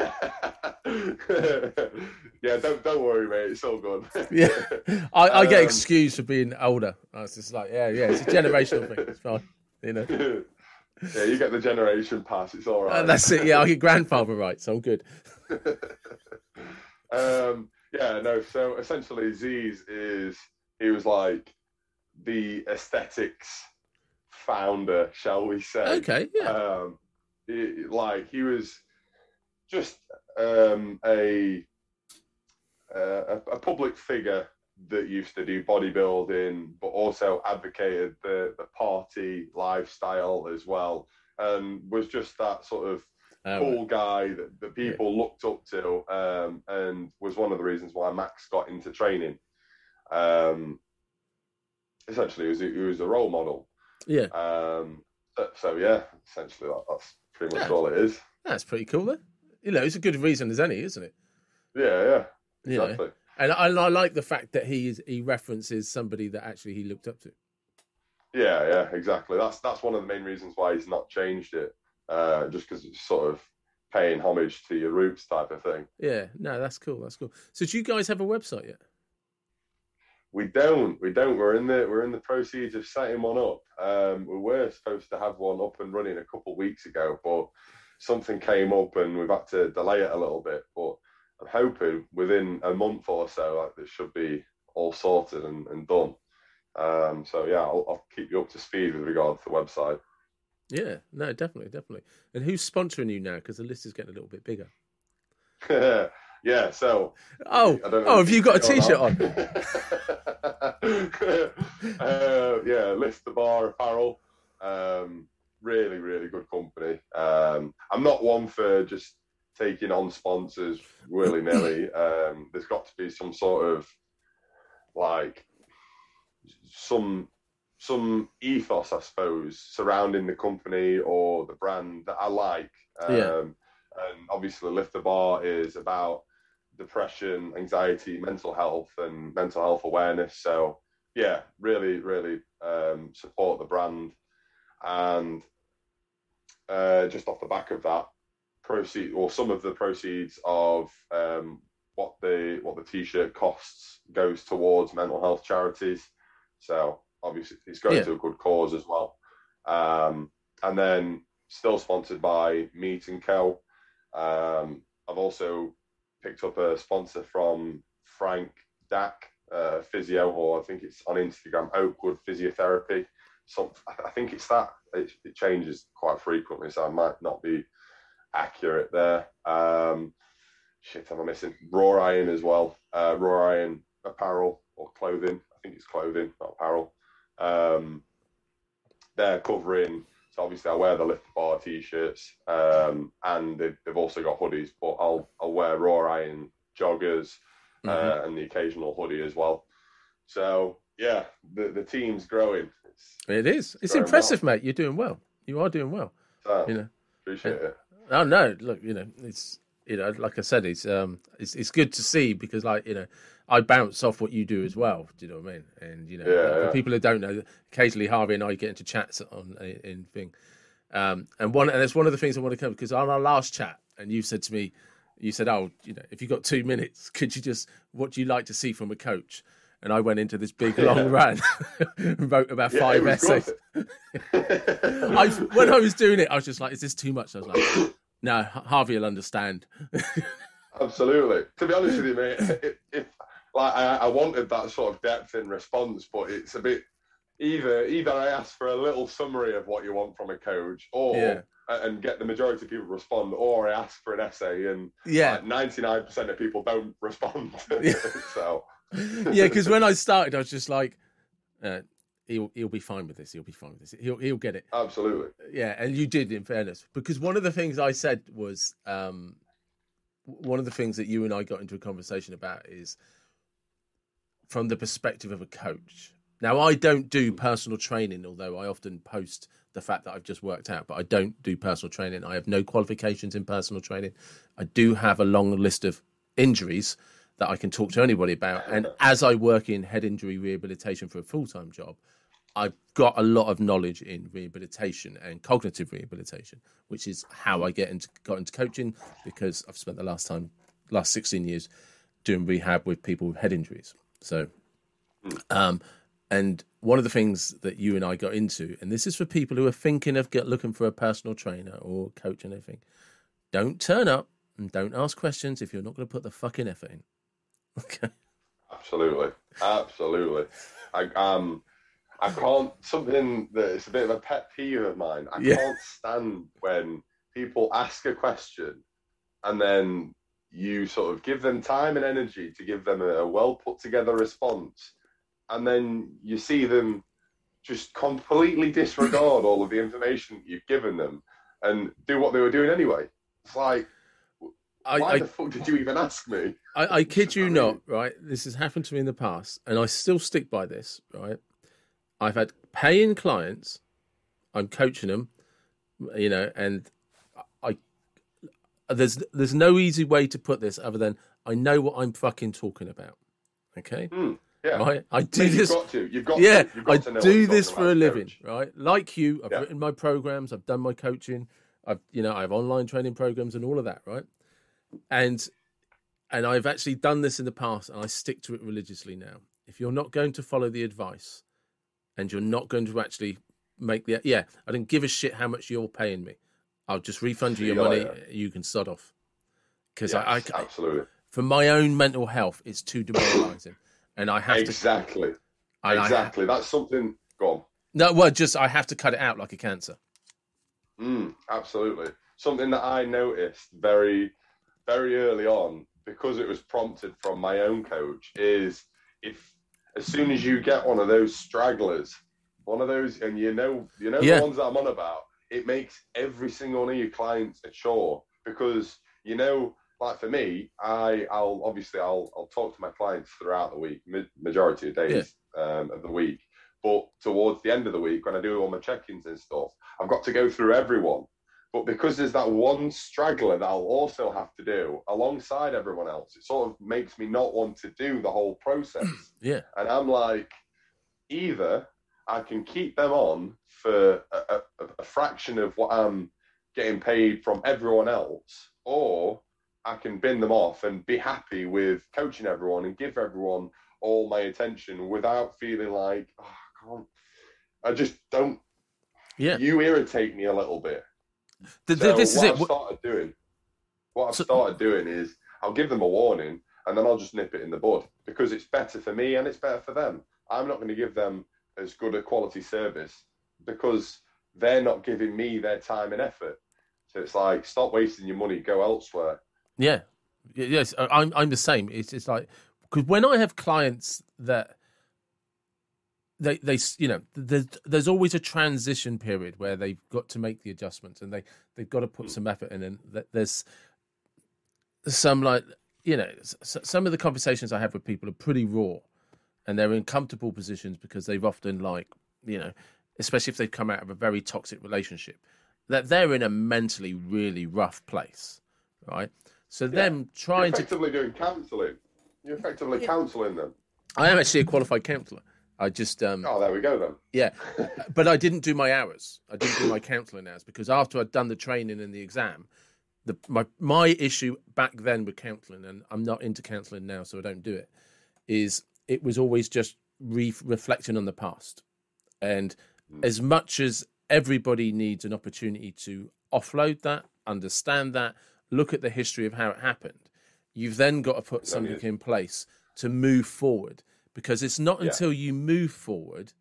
yeah, don't don't worry, mate. It's all good. yeah, I, I get um, excused for being older. It's just like, yeah, yeah, it's a generational thing. It's fine, you know. Yeah, you get the generation pass. It's all right. And that's it. Yeah, I get grandfather rights. I'm good. um, yeah, no. So essentially, Zyzz is he was like the aesthetics founder, shall we say? Okay, yeah. Um, it, like he was just um, a, a, a public figure that used to do bodybuilding, but also advocated the the party lifestyle as well, and was just that sort of Oh, cool guy that, that people looked up to, um, and was one of the reasons why Max got into training. Um, essentially, he was, a, he was a role model. yeah, Um, so, yeah, essentially that, that's pretty much Yeah. all it is. that's pretty cool. Then you know, it's a good reason as any, isn't it? Yeah, yeah, You know, exactly. and I, I like the fact that he is he references somebody that actually he looked up to. Yeah, yeah, exactly. That's that's one of the main reasons why he's not changed it, uh, just because it's sort of paying homage to your roots type of thing. Yeah, no, that's cool. That's cool. So, do you guys have a website yet? We don't, we don't. We're in the we're in the proceeds of setting one up. Um, we were supposed to have one up and running a couple of weeks ago, but something came up and we've had to delay it a little bit. But I'm hoping within a month or so, like, this should be all sorted and, and done. Um, so yeah, I'll, I'll keep you up to speed with regard to the website. Yeah, no, definitely, definitely. And who's sponsoring you now? Because the list is getting a little bit bigger. yeah, so Oh, I don't know oh, have you got a T-shirt on? uh, yeah, Lift the Bar Apparel. Um, really, really good company. Um, I'm not one for just taking on sponsors willy nilly. Um, there's got to be some sort of like some some ethos, I suppose, surrounding the company or the brand that I like. Um, Yeah. And obviously, Lift the Bar is about depression, anxiety, mental health, and mental health awareness. So, yeah, really, really um, support the brand. And uh, just off the back of that, proceed or some of the proceeds of um, what the what the t-shirt costs goes towards mental health charities. So obviously, it's going Yeah. to a good cause as well. Um, and then still sponsored by Meat and Co. Um, I've also picked up a sponsor from Frank Dack, uh, physio, or I think it's on Instagram, Oakwood Physiotherapy. So I think it's that. It, it changes quite frequently, so I might not be accurate there. Um, shit, am I missing? Raw Iron as well. Uh, Raw Iron apparel or clothing. I think it's clothing, not apparel. Um, they're covering. So obviously, I wear the lift bar t-shirts, um, and they've, they've also got hoodies. But I'll I'll wear Raw Iron joggers uh, and the occasional hoodie as well. So yeah, the the team's growing. It's, It is. It's Very impressive, mate. You're doing well. You are doing well. uh, You know. appreciate it. Oh no, look, you know, it's you know, like I said, it's um, it's it's good to see because like you know, I bounce off what you do as well. Do you know what I mean? And you know, Yeah, for yeah. people who don't know, occasionally Harvey and I get into chats on in thing, um, and one and it's one of the things I want to come because on our last chat, and you said to me, you said, oh, you know, if you got two minutes, could you just what do you like to see from a coach? And I went into this big long rant, wrote about Yeah, five essays. I when I was doing it, I was just like, "Is this too much?" I was like, "No, Harvey will understand." Absolutely. To be honest with you, mate, if, if like I, I wanted that sort of depth in response, but it's a bit either either I ask for a little summary of what you want from a coach, or Yeah. and get the majority of people respond, or I ask for an essay, and Yeah, ninety nine percent of people don't respond. Yeah. so yeah. Because when I started, I was just like, uh, "He'll he'll be fine with this. He'll be fine with this. He'll he'll get it." absolutely, Yeah, and you did, in fairness, because one of the things I said was um, one of the things that you and I got into a conversation about is from the perspective of a coach. Now, I don't do personal training, although I often post the fact that I've just worked out, but I don't do personal training. I have no qualifications in personal training. I do have a long list of injuries that I can talk to anybody about. And as I work in head injury rehabilitation for a full time job, I've got a lot of knowledge in rehabilitation and cognitive rehabilitation, which is how I get into got into coaching because I've spent the last time last 16 years doing rehab with people with head injuries. So um and one of the things that you and I got into, and this is for people who are thinking of get, looking for a personal trainer or coach and anything, don't turn up and don't ask questions if you're not going to put the fucking effort in. Okay. absolutely, absolutely. I um. I can't something that is a bit of a pet peeve of mine. I Yeah. can't stand when people ask a question and then you sort of give them time and energy to give them a, a well put together response, and then you see them just completely disregard all of the information you've given them and do what they were doing anyway. It's like, I, why I, the fuck did you even ask me? I, I kid you not, right? This has happened to me in the past, and I still stick by this, right? I've had paying clients, I'm coaching them, you know, and I there's there's no easy way to put this other than I know what I'm fucking talking about. Okay, Hmm, yeah. right? I do You've this. got to. You've got yeah, to. You've got I to know do this for a living, coach. right? Like you, I've Yeah. written my programs, I've done my coaching, I've you know, I have online training programs and all of that, right? And and I've actually done this in the past and I stick to it religiously now. If you're not going to follow the advice and you're not going to actually make the yeah, I don't give a shit how much you're paying me. I'll just refund you your you money. later. You can sod off. Because Yes, I, I, absolutely. for my own mental health, it's too demoralising, and I have to. Exactly. exactly. That's something. Go on. no, well, just I have to cut it out like a cancer. Mm, absolutely. Something that I noticed very, very early on, because it was prompted from my own coach, is if as soon as you get one of those stragglers, one of those, and you know, you know Yeah. the ones that I'm on about, it makes every single one of your clients a chore because you know, like for me, I, I'll obviously I'll I'll talk to my clients throughout the week, majority of days um, of the week. But towards the end of the week, when I do all my check-ins and stuff, I've got to go through everyone. But because there's that one straggler that I'll also have to do alongside everyone else, it sort of makes me not want to do the whole process. Yeah. And I'm like, either I can keep them on for a, a, a fraction of what I'm getting paid from everyone else, or I can bin them off and be happy with coaching everyone and give everyone all my attention without feeling like, oh, I can't. I just don't. Yeah. You irritate me a little bit. Th- th- So this is what. I've Wh- started doing. What I've So- started doing is I'll give them a warning and then I'll just nip it in the bud because it's better for me and it's better for them. I'm not going to give them as good a quality service because they're not giving me their time and effort. So it's like stop wasting your money, go elsewhere. Yeah, yes, I'm I'm the same. It's it's like because when I have clients that they they you know there's there's always a transition period where they've got to make the adjustments and they they've got to put hmm. some effort in and there's some like you know s- s- some of the conversations I have with people are pretty raw and they're in comfortable positions because they've often like you know especially if they've come out of a very toxic relationship that they're in a mentally really rough place right so them You're trying to effectively doing counselling. You're effectively Yeah. counselling them. i am actually a qualified counsellor i just um Oh, there we go then. yeah but i didn't do my hours i didn't do my counselling hours because after i'd done the training and the exam the my my issue back then with counselling and i'm not into counselling now so i don't do it is it was always just re- reflecting on the past and Mm. as much as everybody needs an opportunity to offload that understand that look at the history of how it happened you've then got to put something in place to move forward because it's not Yeah. until you move forward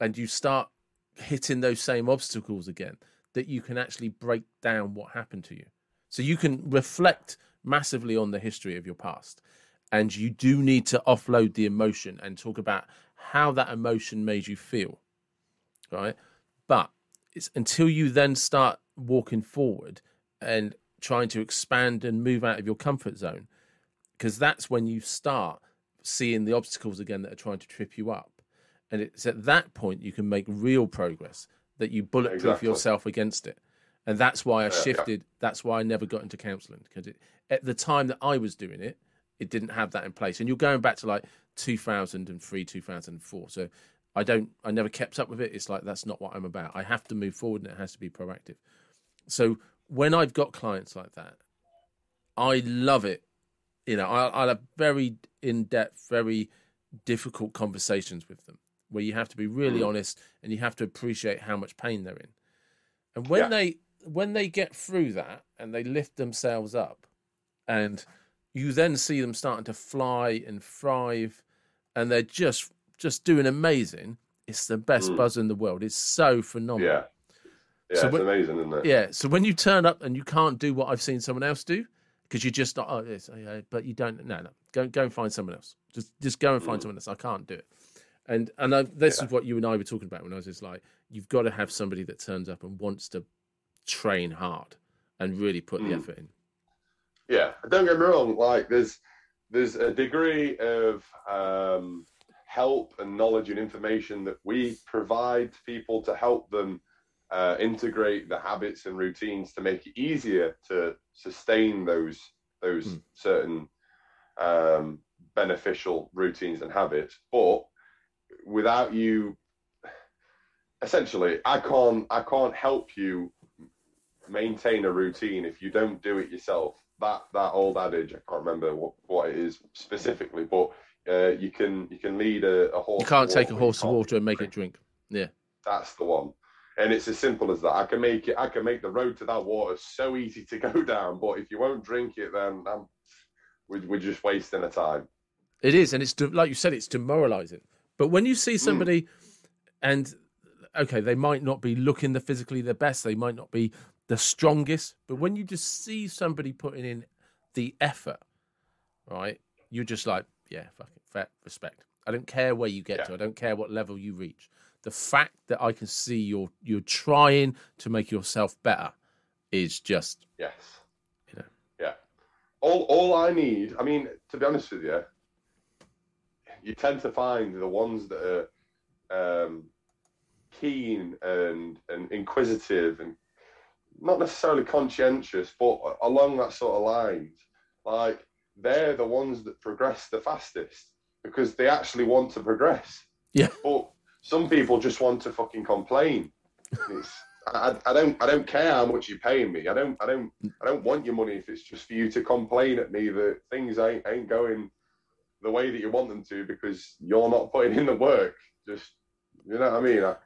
and you start hitting those same obstacles again that you can actually break down what happened to you so you can reflect massively on the history of your past and you do need to offload the emotion and talk about how that emotion made you feel right but it's until you then start walking forward and trying to expand and move out of your comfort zone because that's when you start seeing the obstacles again that are trying to trip you up. And it's at that point you can make real progress that you bulletproof Exactly. yourself against it. And that's why i Yeah, yeah. shifted that's why i never got into counseling because at the time that i was doing it it didn't have that in place. And you're going back to like 2003 2004 so i don't i never kept up with it. It's like that's not what i'm about. I have to move forward and it has to be proactive. So when i've got clients like that i love it you know i i have very in-depth very difficult conversations with them where you have to be really Mm. honest and you have to appreciate how much pain they're in and when Yeah. they when they get through that and they lift themselves up and you then see them starting to fly and thrive and they're just just doing amazing it's the best Mm. buzz in the world it's so phenomenal Yeah. Yeah, So it's when- amazing, isn't it? yeah so when you turn up and you can't do what i've seen someone else do because you just oh this, yeah, but you don't. No, no, go go and find someone else. Just just go and find Mm. someone else. I can't do it. And and I, this Yeah. is what you and I were talking about when I was just like, you've got to have somebody that turns up and wants to train hard and really put the Mm. effort in. Yeah, don't get me wrong. Like, there's there's a degree of um, help and knowledge and information that we provide to people to help them uh, integrate the habits and routines to make it easier to sustain those those Hmm. certain um, beneficial routines and habits. But without you, essentially, I can't I can't help you maintain a routine if you don't do it yourself. That that old adage, I can't remember what, what it is specifically, but uh, you can you can lead a, a horse. You can't take a water, but you horse to water and make it drink. Yeah, That's the one. And it's as simple as that. I can make it. I can make the road to that water so easy to go down. But if you won't drink it, then um, we're, we're just wasting the time. It is, and it's de- like you said, it's demoralizing. But when you Hmm. see somebody, and okay, they might not be looking the physically the best, they might not be the strongest, but when you just see somebody putting in the effort, right, you're just like, yeah, fuck it, fair, respect. I don't care where you get Yeah. to. I don't care what level you reach. The fact that I can see you're you're trying to make yourself better is just Yes. You know. Yeah. All all I need. I mean, to be honest with you, you tend to find the ones that are um, keen and and inquisitive and not necessarily conscientious, but along that sort of lines. Like they're the ones that progress the fastest because they actually want to progress. Yeah. But some people just want to fucking complain. It's, I, I don't I don't care how much you're paying me. I don't I don't I don't want your money if it's just for you to complain at me that things ain't ain't going the way that you want them to because you're not putting in the work. Just you know what I mean? I, I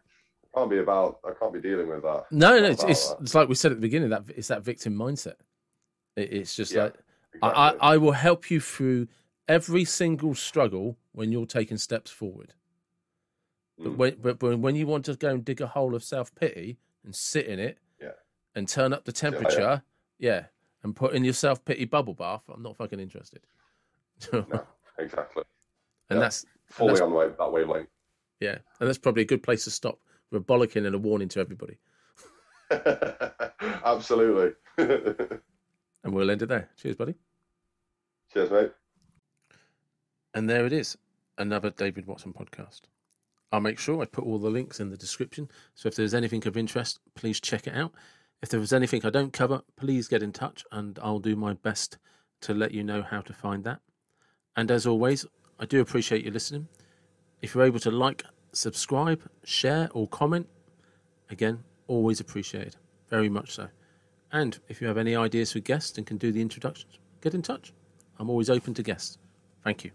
can't be about I can't be dealing with that. no, no. It's, it's, it's like we said at the beginning that it's that victim mindset. It, it's just Yeah. like I, I, I will help you through every single struggle when you're taking steps forward. But Mm. when, but, but when you want to go and dig a hole of self pity and sit in it, Yeah. and turn up the temperature, yeah, and put in your self pity bubble bath, I'm not fucking interested. No, exactly. and Yeah. that's Fully that's- on wave, that wavelength. yeah, and that's probably a good place to stop. We're bollocking and a warning to everybody, Absolutely. and we'll end it there. Cheers, buddy. Cheers, mate. And there it is, another David Watson podcast. I'll make sure I put all the links in the description. So if there's anything of interest, please check it out. If there was anything I don't cover, please get in touch and I'll do my best to let you know how to find that. And as always, I do appreciate you listening. If you're able to like, subscribe, share, or comment, again, always appreciated. Very much so. And if you have any ideas for guests and can do the introductions, get in touch. I'm always open to guests. Thank you.